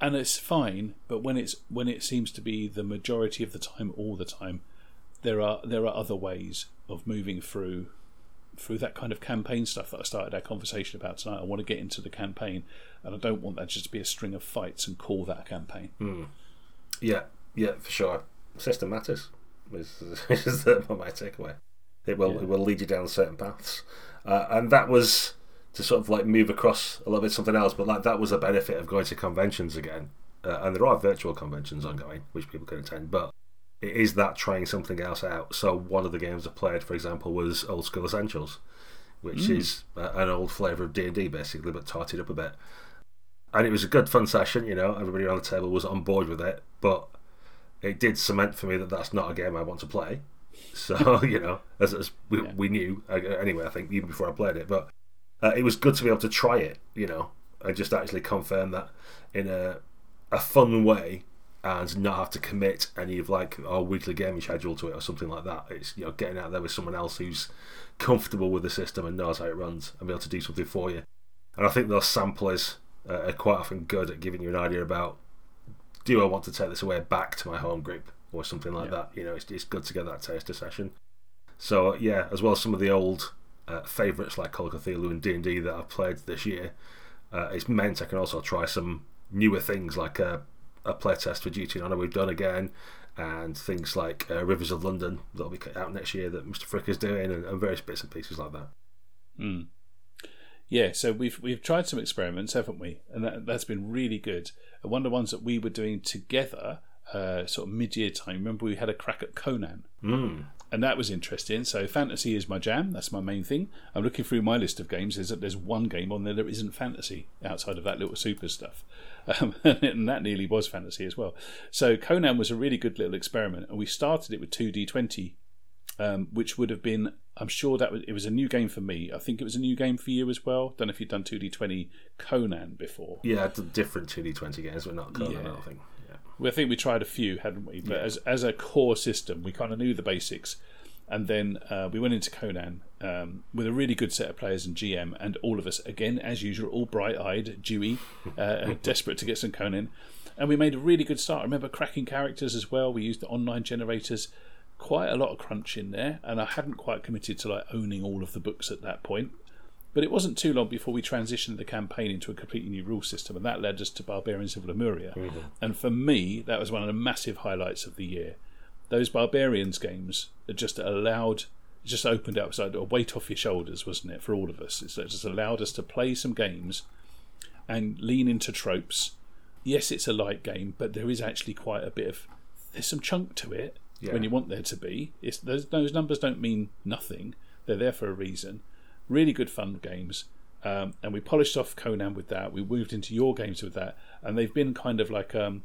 and it's fine but when it's when it seems to be the majority of the time all the time there are there are other ways of moving through through that kind of campaign stuff that I started our conversation about tonight I want to get into the campaign and I don't want that just to be a string of fights and call that a campaign yeah, yeah, for sure. System matters. Is, is the, my takeaway. It will Yeah. it will lead you down certain paths, uh, and that was to sort of like move across a little bit something else. But like that was a benefit of going to conventions again, uh, and there are virtual conventions ongoing which people can attend, but. It is that trying something else out. So one of the games I played, for example, was Old School Essentials, which is uh, an old flavour of D and D, basically, but tarted up a bit. And it was a good, fun session. You know, everybody around the table was on board with it, but it did cement for me that that's not a game I want to play. So you know, as, as we, Yeah. we knew uh, anyway, I think even before I played it, but uh, it was good to be able to try it. You know, and just actually confirm that in a a fun way and not have to commit any of like our weekly gaming schedule to it or something like that. It's you know getting out there with someone else who's comfortable with the system and knows how it runs and be able to do something for you. And I think those samplers uh, are quite often good at giving you an idea about do I want to take this away back to my home group or something like Yeah. that. You know, it's, it's good to get that taster session. So yeah, as well as some of the old uh, favourites like Call of Cthulhu and D and D that I've played this year, uh, it's meant I can also try some newer things like a, a playtest for Duty and Honor we've done again, and things like uh, Rivers of London that'll be out next year that Mr. Frick is doing, and, and various bits and pieces like that. Mm. Yeah, so we've we've tried some experiments, haven't we? And that, that's been really good. And one of the ones that we were doing together, uh, sort of mid-year time. Remember, we had a crack at Conan, Mm. and that was interesting. So fantasy is my jam. That's my main thing. I'm looking through my list of games. There's there's one game on there that isn't fantasy outside of that little super stuff, um, and that nearly was fantasy as well. So Conan was a really good little experiment, and we started it with two d20, um, which would have been. I'm sure that was, it was a new game for me. I think it was a new game for you as well. Don't know if you've done two d20 Conan before. Yeah, different 2D20 games, but not Conan, Yeah. I think. Yeah. Well, I think we tried a few, hadn't we? But as as a core system, we kind of knew the basics, and then uh, we went into Conan um, with a really good set of players and GM, and all of us again, as usual, all bright-eyed, dewy, uh, desperate to get some Conan, and we made a really good start. I remember cracking characters as well. We used the online generators, quite a lot of crunch in there, and I hadn't quite committed to like owning all of the books at that point. But it wasn't too long before we transitioned the campaign into a completely new rule system, and that led us to Barbarians of Lemuria. And for me, that was one of the massive highlights of the year. Those Barbarians games that just allowed, just opened up so a weight off your shoulders, wasn't it, for all of us? It's- It just allowed us to play some games and lean into tropes. Yes, it's a light game, but there is actually quite a bit of there's some chunk to it Yeah. when you want there to be. It's those, those numbers don't mean nothing; they're there for a reason. Really good fun games, um, and we polished off Conan with that. We moved into your games with that, and they've been kind of like um,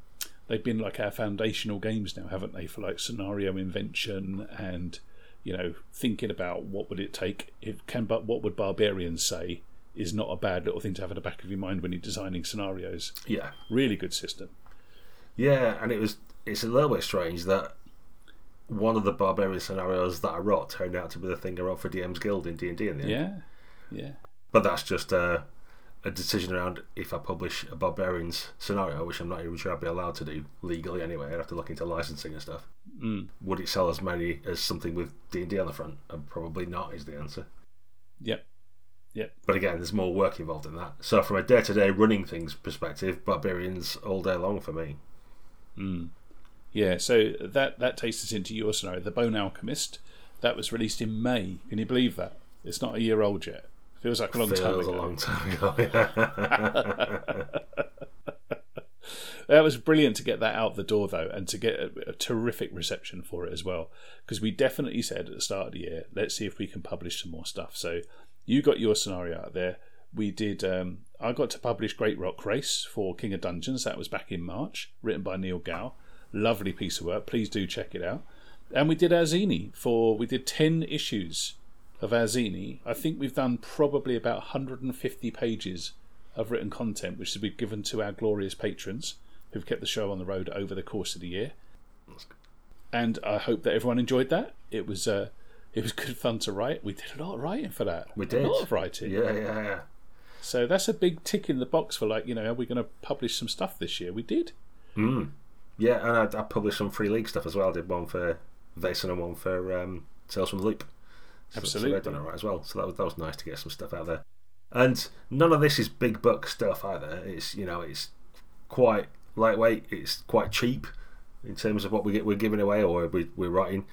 they've been like our foundational games now, haven't they? For like scenario invention and you know thinking about what would it take if can but what would barbarians say is not a bad little thing to have in the back of your mind when you're designing scenarios. Yeah. Really good system. Yeah, and it was it's a little bit strange that one of the barbarian scenarios that I wrote turned out to be the thing I wrote for DM's Guild in D and D in the end. Yeah, yeah. But that's just a, a decision around if I publish a barbarians scenario, which I'm not even sure I'd be allowed to do legally anyway. I'd have to look into licensing and stuff. Mm. Would it sell as many as something with D and D on the front? And probably not is the answer. Yep. Yep. But again, there's more work involved in that. So from a day-to-day running things perspective, barbarians all day long for me. Mm. Yeah, so that that takes us into your scenario, The Bone Alchemist. That was released in May. Can you believe that? It's not a year old yet. Feels like a long Feels time a ago. long time ago. yeah. That was brilliant to get that out the door, though, and to get a, a terrific reception for it as well. Because we definitely said at the start of the year, let's see if we can publish some more stuff. So you got your scenario out there. We did. Um, I got to publish Great Rock Race for King of Dungeons. That was back in March, written by Neil Gow. Lovely piece of work. Please do check it out. And we did our zine for. We did ten issues of our zine. I think we've done probably about 150 pages of written content, which has been given to our glorious patrons who've kept the show on the road over the course of the year. And I hope that everyone enjoyed that. It was uh, it was good fun to write. We did a lot of writing for that. We did a lot of writing. yeah, yeah, yeah. So that's a big tick in the box for like you know, are we going to publish some stuff this year? We did. Mm. Yeah, and I, I published some free league stuff as well. I did one for Vaesen and one for um, Tales from the Loop. So, Absolutely. So they've done it right as well. So that was, that was nice to get some stuff out there. And none of this is big buck stuff either. It's you know it's quite lightweight. It's quite cheap in terms of what we get we're giving away or we, we're writing.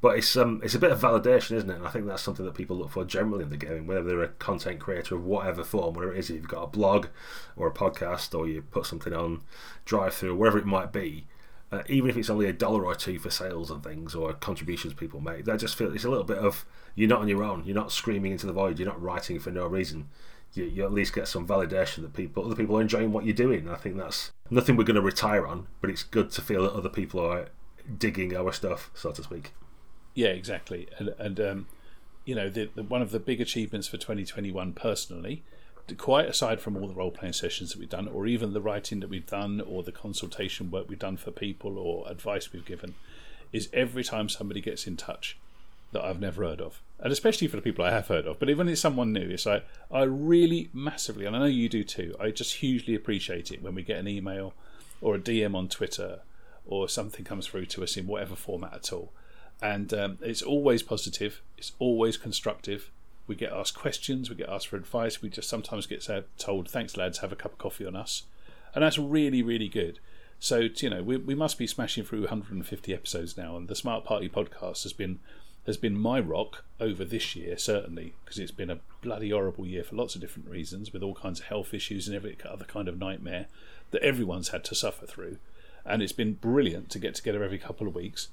But it's um it's a bit of validation, isn't it? And I think that's something that people look for generally in the gaming, whether they're a content creator of whatever form, whatever it is, if you've got a blog or a podcast or you put something on drive through, wherever it might be. Uh, even if it's only a dollar or two for sales and things or contributions people make, I just feel it's a little bit of you're not on your own. You're not screaming into the void. You're not writing for no reason. You, you at least get some validation that people, other people are enjoying what you're doing. I think that's nothing we're going to retire on, but it's good to feel that other people are digging our stuff, so to speak. Yeah, exactly. And, and um, you know, the, the, one of the big achievements for 2021 personally quite aside from all the role playing sessions that we've done, or even the writing that we've done, or the consultation work we've done for people, or advice we've given, is every time somebody gets in touch that I've never heard of, and especially for the people I have heard of. But even if it's someone new, it's like I really massively, and I know you do too. I just hugely appreciate it when we get an email or a DM on Twitter or something comes through to us in whatever format at all. And um, it's always positive. It's always constructive we get asked questions, we get asked for advice. We just sometimes get told, "Thanks, lads, have a cup of coffee on us," and that's really, really good. So you know, we we must be smashing through 150 episodes now, and the Smart Party podcast has been has been my rock over this year, certainly, because it's been a bloody horrible year for lots of different reasons, with all kinds of health issues and every other kind of nightmare that everyone's had to suffer through. And it's been brilliant to get together every couple of weeks,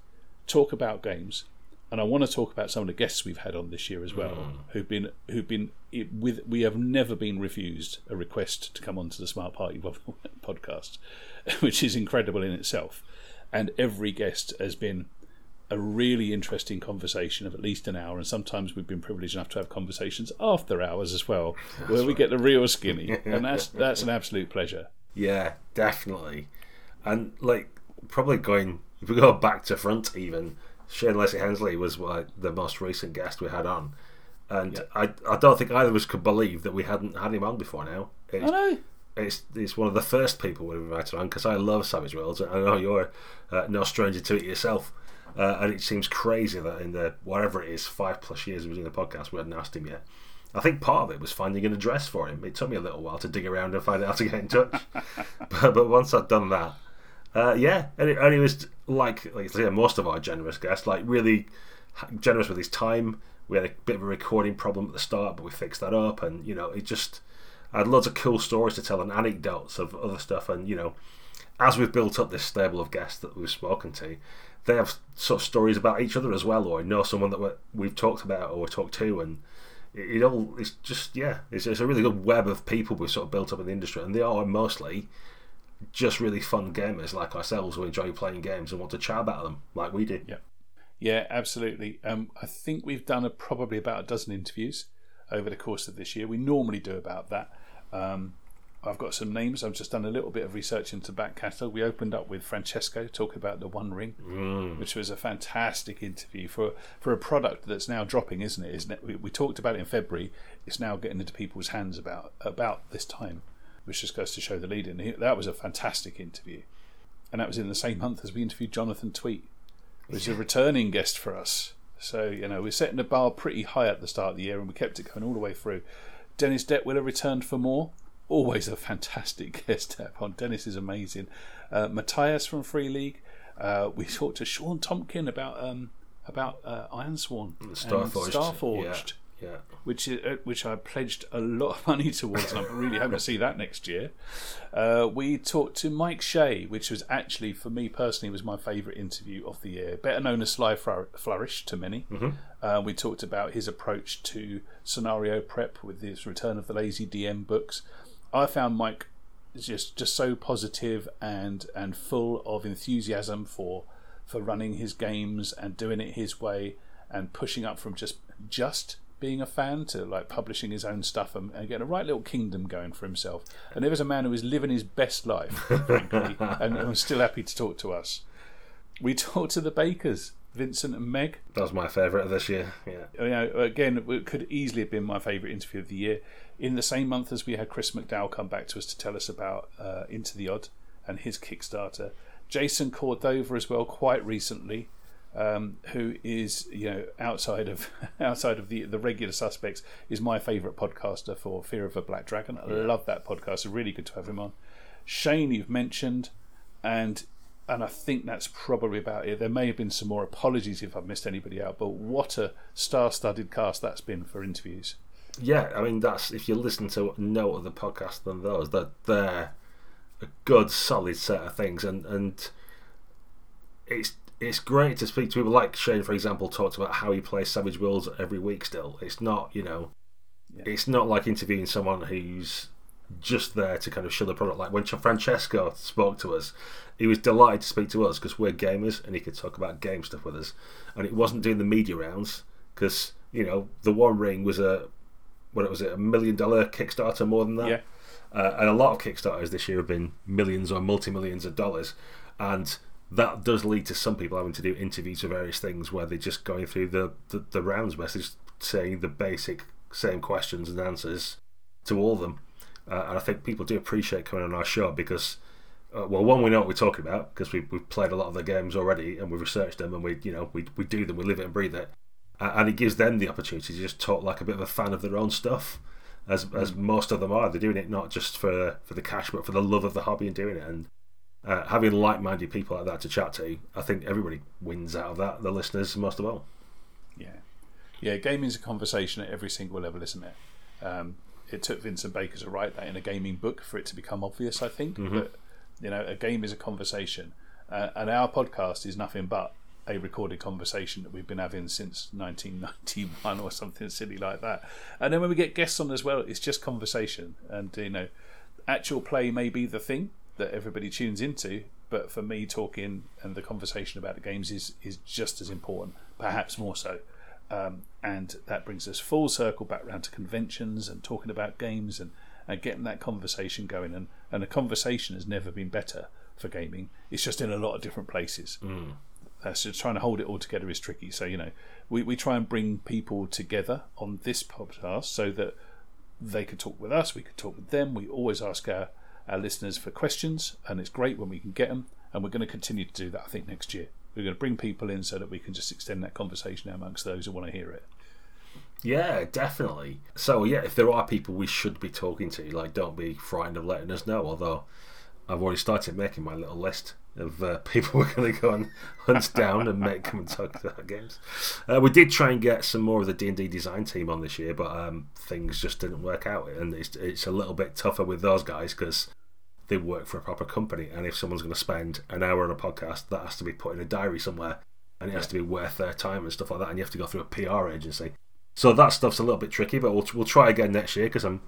talk about games, and I want to talk about some of the guests we've had on this year as well, mm. who've been who've been with. We have never been refused a request to come onto the Smart Party podcast, which is incredible in itself. And every guest has been a really interesting conversation of at least an hour, and sometimes we've been privileged enough to have conversations after hours as well, that's where we get the real skinny, and that's that's an absolute pleasure. Yeah, definitely, and like probably going if we go back to front even Shane Lacy Hensley was the most recent guest we had on, and I I don't think either of us could believe that we hadn't had him on before now. It's, I know. It's, it's one of the first people we've invited on because I love Savage Worlds. I know you're uh, no stranger to it yourself. Uh, and it seems crazy that in the whatever it is, five plus years was in the podcast, we hadn't asked him yet. I think part of it was finding an address for him. It took me a little while to dig around and find out how to get in touch. but, but once I'd done that, uh, yeah, and, it, and he was like, like say, most of our generous guests, like really generous with his time. We had a bit of a recording problem at the start, but we fixed that up, and you know, it just I had loads of cool stories to tell and anecdotes of other stuff, and you know, as we've built up this stable of guests that we've spoken to, they have sort of stories about each other as well, or know someone that we've talked about or talked to, and it, it all it's just yeah, it's, it's a really good web of people we've sort of built up in the industry, and they are mostly just really fun gamers like ourselves who enjoy playing games and want to chat about them like we do. Yeah, yeah, absolutely. Um, I think we've done a, probably about a dozen interviews over the course of this year. We normally do about that. Um, I've got some names. I've just done a little bit of research into back catalogue. We opened up with Francesco talking about the One Ring, mm. which was a fantastic interview for for a product that's now dropping, isn't it? Isn't it? We, we talked about it in February. It's now getting into people's hands about about this time which just goes to show the lead in. That was a fantastic interview. And that was in the same month as we interviewed Jonathan Tweet, who's a returning guest for us. So, you know, we're setting the bar pretty high at the start of the year and we kept it going all the way through. Dennis Detwiller returned for more. Always a fantastic guest to have on. Dennis is amazing. Uh, Matthias from Free League. Uh, we talked to Shawn Tomkin about um, about uh, Ironsworn Starforged. and Starforged. Yeah. Which uh, which I pledged a lot of money towards, and I'm really hoping to see that next year. Uh, we talked to Mike Shea, which was actually for me personally was my favourite interview of the year, better known as Sly Flourish to many. Mm-hmm. Uh, we talked about his approach to scenario prep with his Return of the Lazy DM books. I found Mike just just so positive and and full of enthusiasm for for running his games and doing it his way and pushing up from just just being a fan to like publishing his own stuff and, and getting a right little kingdom going for himself. And there was a man who was living his best life, frankly, and, and was still happy to talk to us. We talked to the Bakers, Vincent and Meg. That was my favourite of this year. Yeah. You know, again, it could easily have been my favourite interview of the year. In the same month as we had Chris McDowell come back to us to tell us about uh, Into the Odd and his Kickstarter. Jason Cordova as well, quite recently um, who is you know outside of outside of the the regular suspects is my favourite podcaster for Fear of a Black Dragon. I love that podcast. It's really good to have him on. Shane, you've mentioned, and and I think that's probably about it. There may have been some more apologies if I've missed anybody out, but what a star-studded cast that's been for interviews. Yeah, I mean that's if you listen to no other podcast than those, that they're a good solid set of things, and and it's it's great to speak to people like Shane, for example, talked about how he plays Savage Worlds every week. Still, it's not you know, yeah. it's not like interviewing someone who's just there to kind of show the product. Like when Francesco spoke to us, he was delighted to speak to us because we're gamers and he could talk about game stuff with us. And it wasn't doing the media rounds because you know the One Ring was a what was it a million dollar Kickstarter more than that. Yeah. Uh, and a lot of Kickstarters this year have been millions or multi millions of dollars, and that does lead to some people having to do interviews for various things where they're just going through the, the, the rounds message, saying the basic same questions and answers to all of them. Uh, and I think people do appreciate coming on our show because, uh, well, one, we know what we're talking about because we, we've played a lot of the games already and we've researched them and we, you know, we, we do them, we live it and breathe it. Uh, and it gives them the opportunity to just talk like a bit of a fan of their own stuff, as, as hmm. most of them are. They're doing it not just for, for the cash, but for the love of the hobby and doing it. And uh, having like-minded people like that to chat to, I think everybody wins out of that. The listeners, most of all. Yeah, yeah. Gaming's a conversation at every single level, isn't it? Um, it took Vincent Baker to write that in a gaming book for it to become obvious. I think, mm-hmm. but you know, a game is a conversation, uh, and our podcast is nothing but a recorded conversation that we've been having since 1991 or something silly like that. And then when we get guests on as well, it's just conversation, and you know, actual play may be the thing, that everybody tunes into. But for me, talking and the conversation about the games is is just as important, perhaps more so. Um, and that brings us full circle back around to conventions and talking about games and, and getting that conversation going. And, and a conversation has never been better for gaming. It's just in a lot of different places. Mm. Uh, so trying to hold it all together is tricky. So, you know, we, we try and bring people together on this podcast so that they could talk with us, we could talk with them. We always ask our our listeners for questions, and it's great when we can get them. And we're going to continue to do that, I think, next year. We're going to bring people in so that we can just extend that conversation amongst those who want to hear it. Yeah, definitely. So, yeah, if there are people we should be talking to, like, don't be frightened of letting us know. Although I've already started making my little list of uh, people we're going to go and hunt down and make come and talk about games. Uh, we did try and get some more of the D and D design team on this year, but um, things just didn't work out, and it's it's a little bit tougher with those guys because they work for a proper company. And if someone's going to spend an hour on a podcast, that has to be put in a diary somewhere and it has to be worth their time and stuff like that. And you have to go through a PR agency. So that stuff's a little bit tricky, but we'll, we'll try again next year because I'm.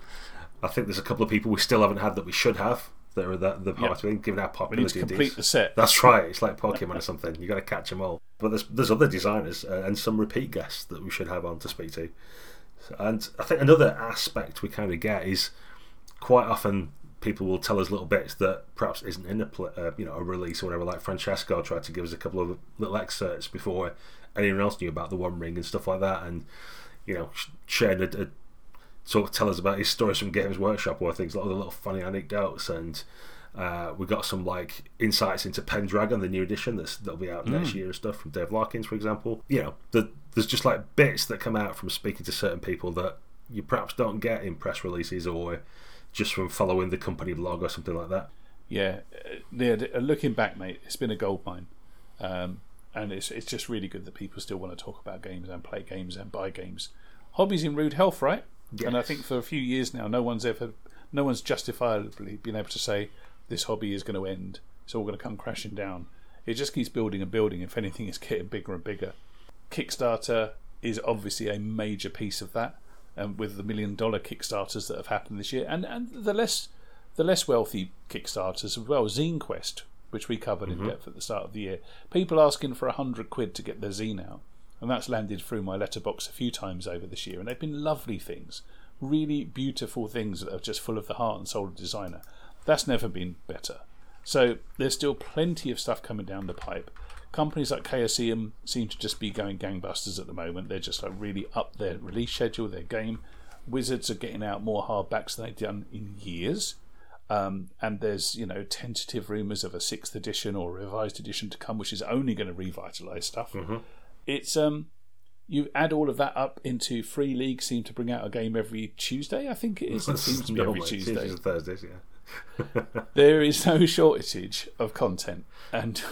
I think there's a couple of people we still haven't had that we should have that are the, the part yep. given our popularity. We need to complete the set. That's right. It's like Pokemon or something. You got to catch them all. But there's there's other designers uh, and some repeat guests that we should have on to speak to. And I think another aspect we kind of get is quite often people will tell us little bits that perhaps isn't in a uh, you know a release or whatever. Like Francesco tried to give us a couple of little excerpts before anyone else knew about the One Ring and stuff like that, and you know shared a, a sort of tell us about his stories from Games Workshop or things like the little funny anecdotes and. Uh, we got some like insights into Pendragon, the new edition that's that'll be out mm. next year and stuff from Dave Larkins, for example. You know, the, there's just like bits that come out from speaking to certain people that you perhaps don't get in press releases or just from following the company blog or something like that. Yeah, yeah. Looking back, mate, it's been a gold mine, um, and it's it's just really good that people still want to talk about games and play games and buy games. Hobbies in rude health, right? Yes. And I think for a few years now, no one's ever, no one's justifiably been able to say this hobby is going to end. It's all going to come crashing down. It just keeps building and building. If anything, it's getting bigger and bigger. Kickstarter is obviously a major piece of that um, with the million dollar kickstarters that have happened this year, and and the less the less wealthy kickstarters as well. Zine Quest, which we covered mm-hmm. in depth at the start of the year, people asking for a hundred quid to get their zine out, and that's landed through my letterbox a few times over this year, and they've been lovely things, really beautiful things that are just full of the heart and soul of the designer. That's never been better. So there's still plenty of stuff coming down the pipe companies like Chaosium seem to just be going gangbusters at the moment. They're just like really up their release schedule, their game. Wizards are getting out more hardbacks than they've done in years. Um, and there's you know tentative rumours of a sixth edition or revised edition to come, which is only going to revitalise stuff. Mm-hmm. It's um, you add all of that up into Free League seem to bring out a game every Tuesday. I think it is. It seems to be every Tuesday. Tuesdays, Thursdays, yeah. there is no shortage of content, and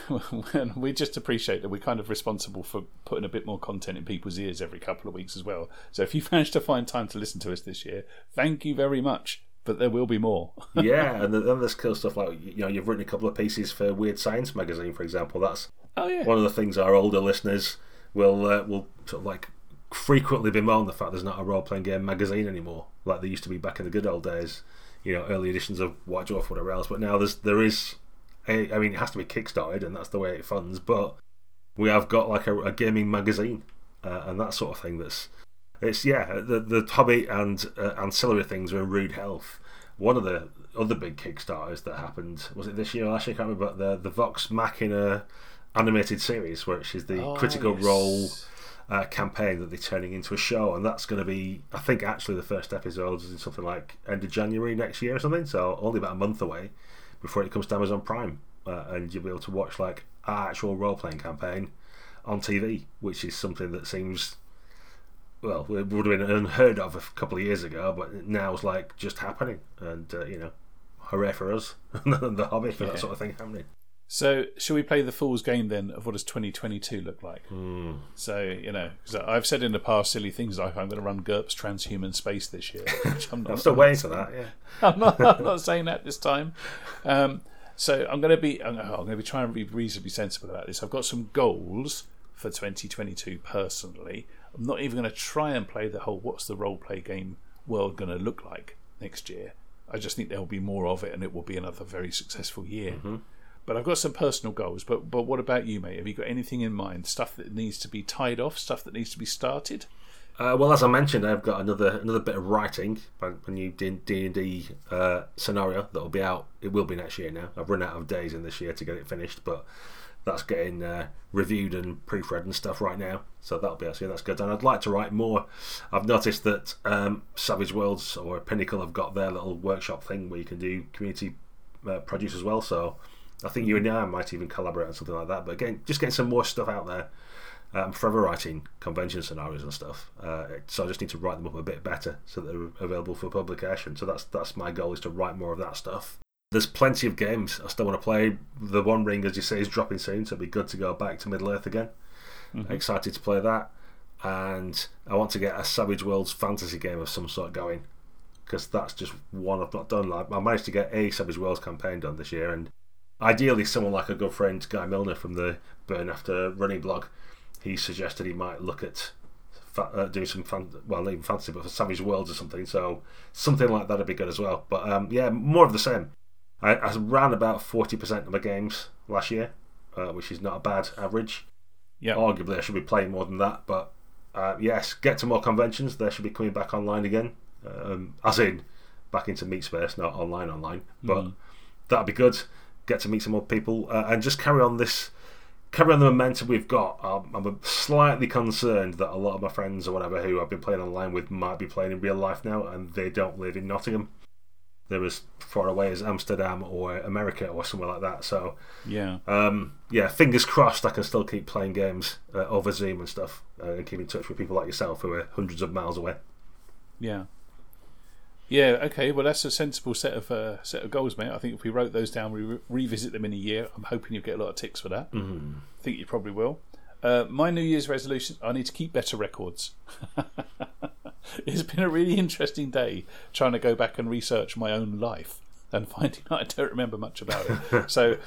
we just appreciate that we're kind of responsible for putting a bit more content in people's ears every couple of weeks as well. So if you managed to find time to listen to us this year, thank you very much. But there will be more. yeah, and then there's cool stuff like you know you've written a couple of pieces for Weird Science magazine, for example. That's oh yeah one of the things our older listeners will uh, will sort of like frequently bemoan the fact there's not a role playing game magazine anymore, like there used to be back in the good old days. You know, early editions of White Dwarf, whatever else. But now there's there is, a, I mean, it has to be kickstarted, and that's the way it funds. But we have got like a, a gaming magazine uh, and that sort of thing. That's it's yeah, the the hobby and uh, ancillary things are in rude health. One of the other big kickstarters that happened was it this year or last year? I can't remember. But the the Vox Machina animated series, which is the Oh, Critical yes. Role uh, campaign that they're turning into a show, and that's going to be, I think, actually the first episode is in something like end of January next year or something. So only about a month away before it comes to Amazon Prime, uh, and you'll be able to watch like our actual role playing campaign on TV, which is something that seems. Well, it would have been unheard of a couple of years ago, but now it's like just happening, and uh, you know, hooray for us and the hobby for Yeah. that sort of thing happening. So, shall we play the fool's game then of what does 2022 look like? Hmm. So, you know, 'cause I've said in the past silly things like I'm going to run GURPS Transhuman Space this year. Which I'm not. I'm still waiting for that. Yeah. I'm not, I'm not saying that this time. Um, so I'm going to be I'm going to be trying to be reasonably sensible about this. I've got some goals for 2022 personally. I'm not even going to try and play the whole what's the role play game world going to look like next year. I just think there will be more of it, and it will be another very successful year. But I've got some personal goals. But but what about you, mate? Have you got anything in mind? Stuff that needs to be tied off? Stuff that needs to be started? Uh, well, as I mentioned, I've got another another bit of writing, a new D and D uh, scenario that will be out. It will be next year now. I've run out of days in this year to get it finished, but that's getting uh, reviewed and proofread and stuff right now. So that'll be soon. That's good. And I'd like to write more. I've noticed that um, Savage Worlds or Pinnacle have got their little workshop thing where you can do community uh, produce as well. So I think you and I might even collaborate on something like that. But again, just getting some more stuff out there. I'm forever writing convention scenarios and stuff, uh, so I just need to write them up a bit better so that they're available for publication. So that's that's my goal is to write more of that stuff. There's plenty of games I still want to play. The One Ring, as you say, is dropping soon, so it'd be good to go back to Middle Earth again. Excited to play that, and I want to get a Savage Worlds fantasy game of some sort going because that's just one I've not done. Like I managed to get a Savage Worlds campaign done this year, and ideally someone like a good friend Guy Milner from the Burn After Running blog, he suggested he might look at fa- uh, doing some fan- well not even fantasy but for Savage Worlds or something. So something like that'd be good as well. But um, yeah, more of the same. I, I ran about forty percent of my games last year, uh, which is not a bad average. Yeah. Arguably, I should be playing more than that, but uh, yes, get to more conventions. They should be coming back online again, um, as in back into meet space, not online online. But that'd be good. Get to meet some more people uh, and just carry on this, carry on the momentum we've got. Um, I'm slightly concerned that a lot of my friends or whatever who I've been playing online with might be playing in real life now, and they don't live in Nottingham. They're as far away as Amsterdam or America or somewhere like that. So Yeah. um, yeah, fingers crossed I can still keep playing games uh, over Zoom and stuff uh, and keep in touch with people like yourself who are hundreds of miles away. Yeah. Yeah. Okay. Well, that's a sensible set of uh, set of goals, mate. I think if we wrote those down, we re- revisit them in a year. I'm hoping you'll get a lot of ticks for that. Mm-hmm. I think you probably will. Uh, my New Year's resolution: I need to keep better records. it's been a really interesting day trying to go back and research my own life and finding out I don't remember much about it. so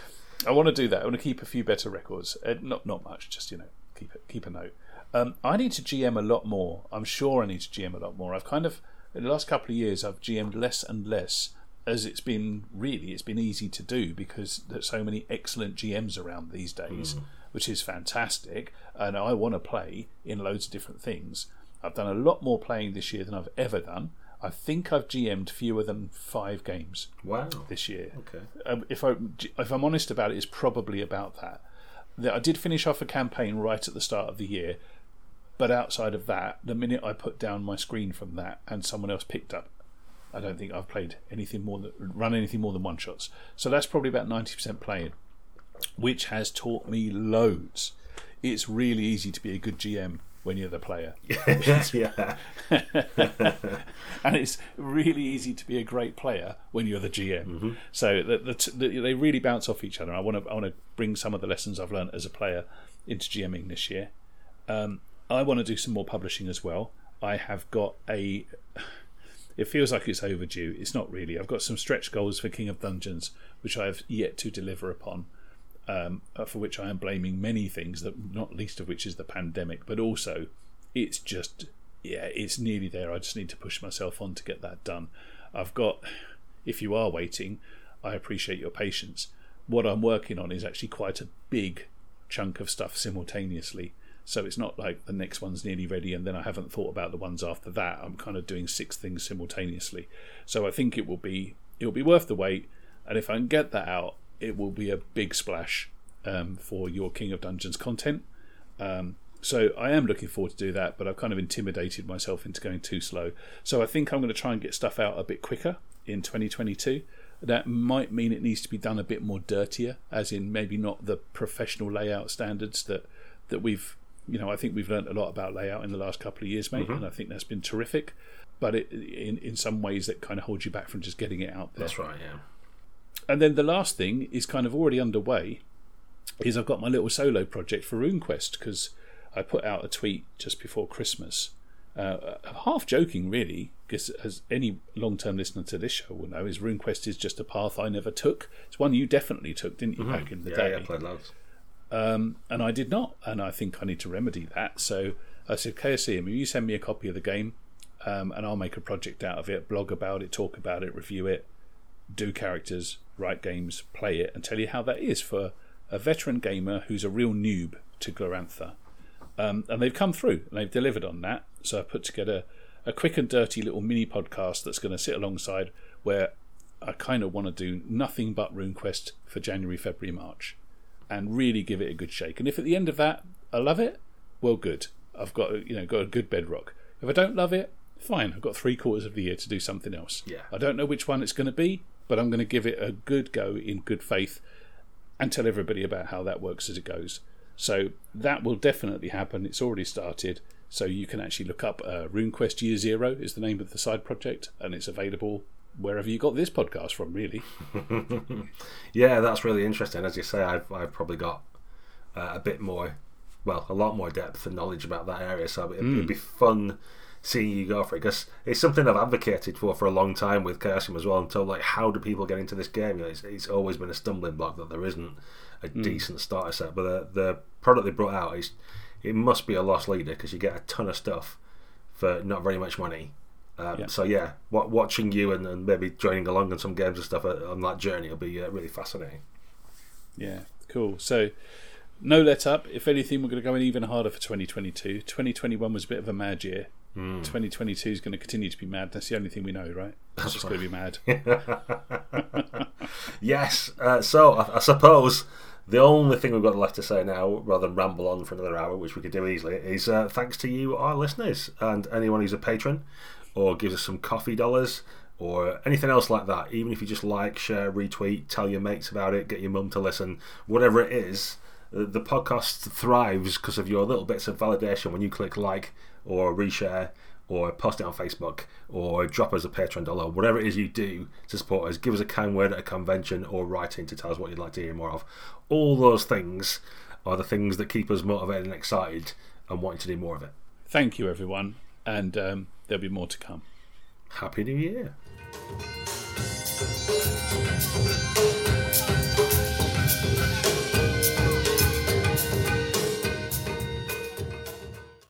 I want to do that. I want to keep a few better records. Uh, not not much, just you know, keep it, keep a note. Um, I need to GM a lot more. I'm sure I need to GM a lot more. I've kind of in the last couple of years I've GM'd less and less as it's been really it's been easy to do because there's so many excellent GMs around these days, which is fantastic. And I want to play in loads of different things. I've done a lot more playing this year than I've ever done. I think I've GM'd fewer than five games Wow. this year. Okay. Um, if I if I'm honest about it, it's probably about. That I did finish off a campaign right at the start of the year, but outside of that, the minute I put down my screen from that and someone else picked up, I don't think I've played anything more than run anything more than one shots. So that's probably about ninety percent playing, which has taught me loads. It's really easy to be a good GM when you're the player. yeah. and it's really easy to be a great player when you're the GM. Mm-hmm. So the, the, the, they really bounce off each other. I want to I want to bring some of the lessons I've learned as a player into GMing this year. Um, I want to do some more publishing as well. I have got a. It feels like it's overdue. It's not really. I've got some stretch goals for King of Dungeons, which I have yet to deliver upon. Um, uh, for which I am blaming many things, that not least of which is the pandemic, but also it's just yeah, it's nearly there. I just need to push myself on to get that done. I've got, if you are waiting, I appreciate your patience. What I'm working on is actually quite a big chunk of stuff simultaneously. So it's not like the next one's nearly ready and then I haven't thought about the ones after that. I'm kind of doing six things simultaneously. So I think it will be it will be worth the wait. And if I can get that out, it will be a big splash um, for your King of Dungeons content. Um, so I am looking forward to do that, but I've kind of intimidated myself into going too slow. So I think I'm going to try and get stuff out a bit quicker in 2022. That might mean it needs to be done a bit more dirtier, as in maybe not the professional layout standards that that we've you know, I think we've learned a lot about layout in the last couple of years, mate, mm-hmm. and I think that's been terrific. But it, in in some ways, that kind of holds you back from just getting it out there. That's right, yeah. And then the last thing is kind of already underway. Is I've got my little solo project for RuneQuest because I put out a tweet just before Christmas, uh, half joking really, because as any long-term listener to this show will know, is RuneQuest is just a path I never took. It's one you definitely took, didn't you, mm-hmm. back in the yeah, day? Yeah, I played loads. Um, and I did not, and I think I need to remedy that. So I said, KSE, will you send me a copy of the game, um, and I'll make a project out of it, blog about it, talk about it, review it, do characters, write games, play it, and tell you how that is for a veteran gamer who's a real noob to Glorantha. Um, and they've come through and they've delivered on that. So I put together a quick and dirty little mini podcast that's going to sit alongside where I kind of want to do nothing but RuneQuest for January, February, March and really give it a good shake. And if at the end of that I love it, well, good. I've got you know got a good bedrock. If I don't love it, fine. I've got three quarters of the year to do something else. Yeah. I don't know which one it's going to be, but I'm going to give it a good go in good faith, and tell everybody about how that works as it goes. So that will definitely happen. It's already started. So you can actually look up uh, RuneQuest Year Zero is the name of the side project, and it's available wherever you got this podcast from, really. yeah, that's really interesting. As you say, I've, I've probably got uh, a bit more, well, a lot more depth and knowledge about that area. So it'd, mm. it'd be fun seeing you go for it because it's something I've advocated for for a long time with Chaosium as well. Until like, how do people get into this game? You know, it's, it's always been a stumbling block that there isn't a mm. decent starter set. But the, the product they brought out is it must be a lost leader because you get a ton of stuff for not very much money um, yeah. So yeah, watching you and, and, maybe joining along on some games and stuff uh, on that journey will be uh, really fascinating. Yeah, cool. So no let up. If anything, we're going to go in even harder for 2022. 2021 was a bit of a mad year. Mm. 2022 is going to continue to be mad. That's the only thing we know, right? It's That's just right. going to be mad. yes. Uh, so I, I suppose the only thing we've got left to say now, rather than ramble on for another hour, which we could do easily, is uh, thanks to you, our listeners, and anyone who's a patron or gives us some coffee dollars or anything else like that. Even if you just like, share, retweet, tell your mates about it, get your mum to listen, whatever it is, the podcast thrives because of your little bits of validation when you click like or reshare or post it on Facebook or drop us a Patreon dollar, whatever it is you do to support us. Give us a kind word at a convention or write in to tell us what you'd like to hear more of. All those things are the things that keep us motivated and excited and wanting to do more of it. Thank you, everyone. And um, there'll be more to come. Happy New Year.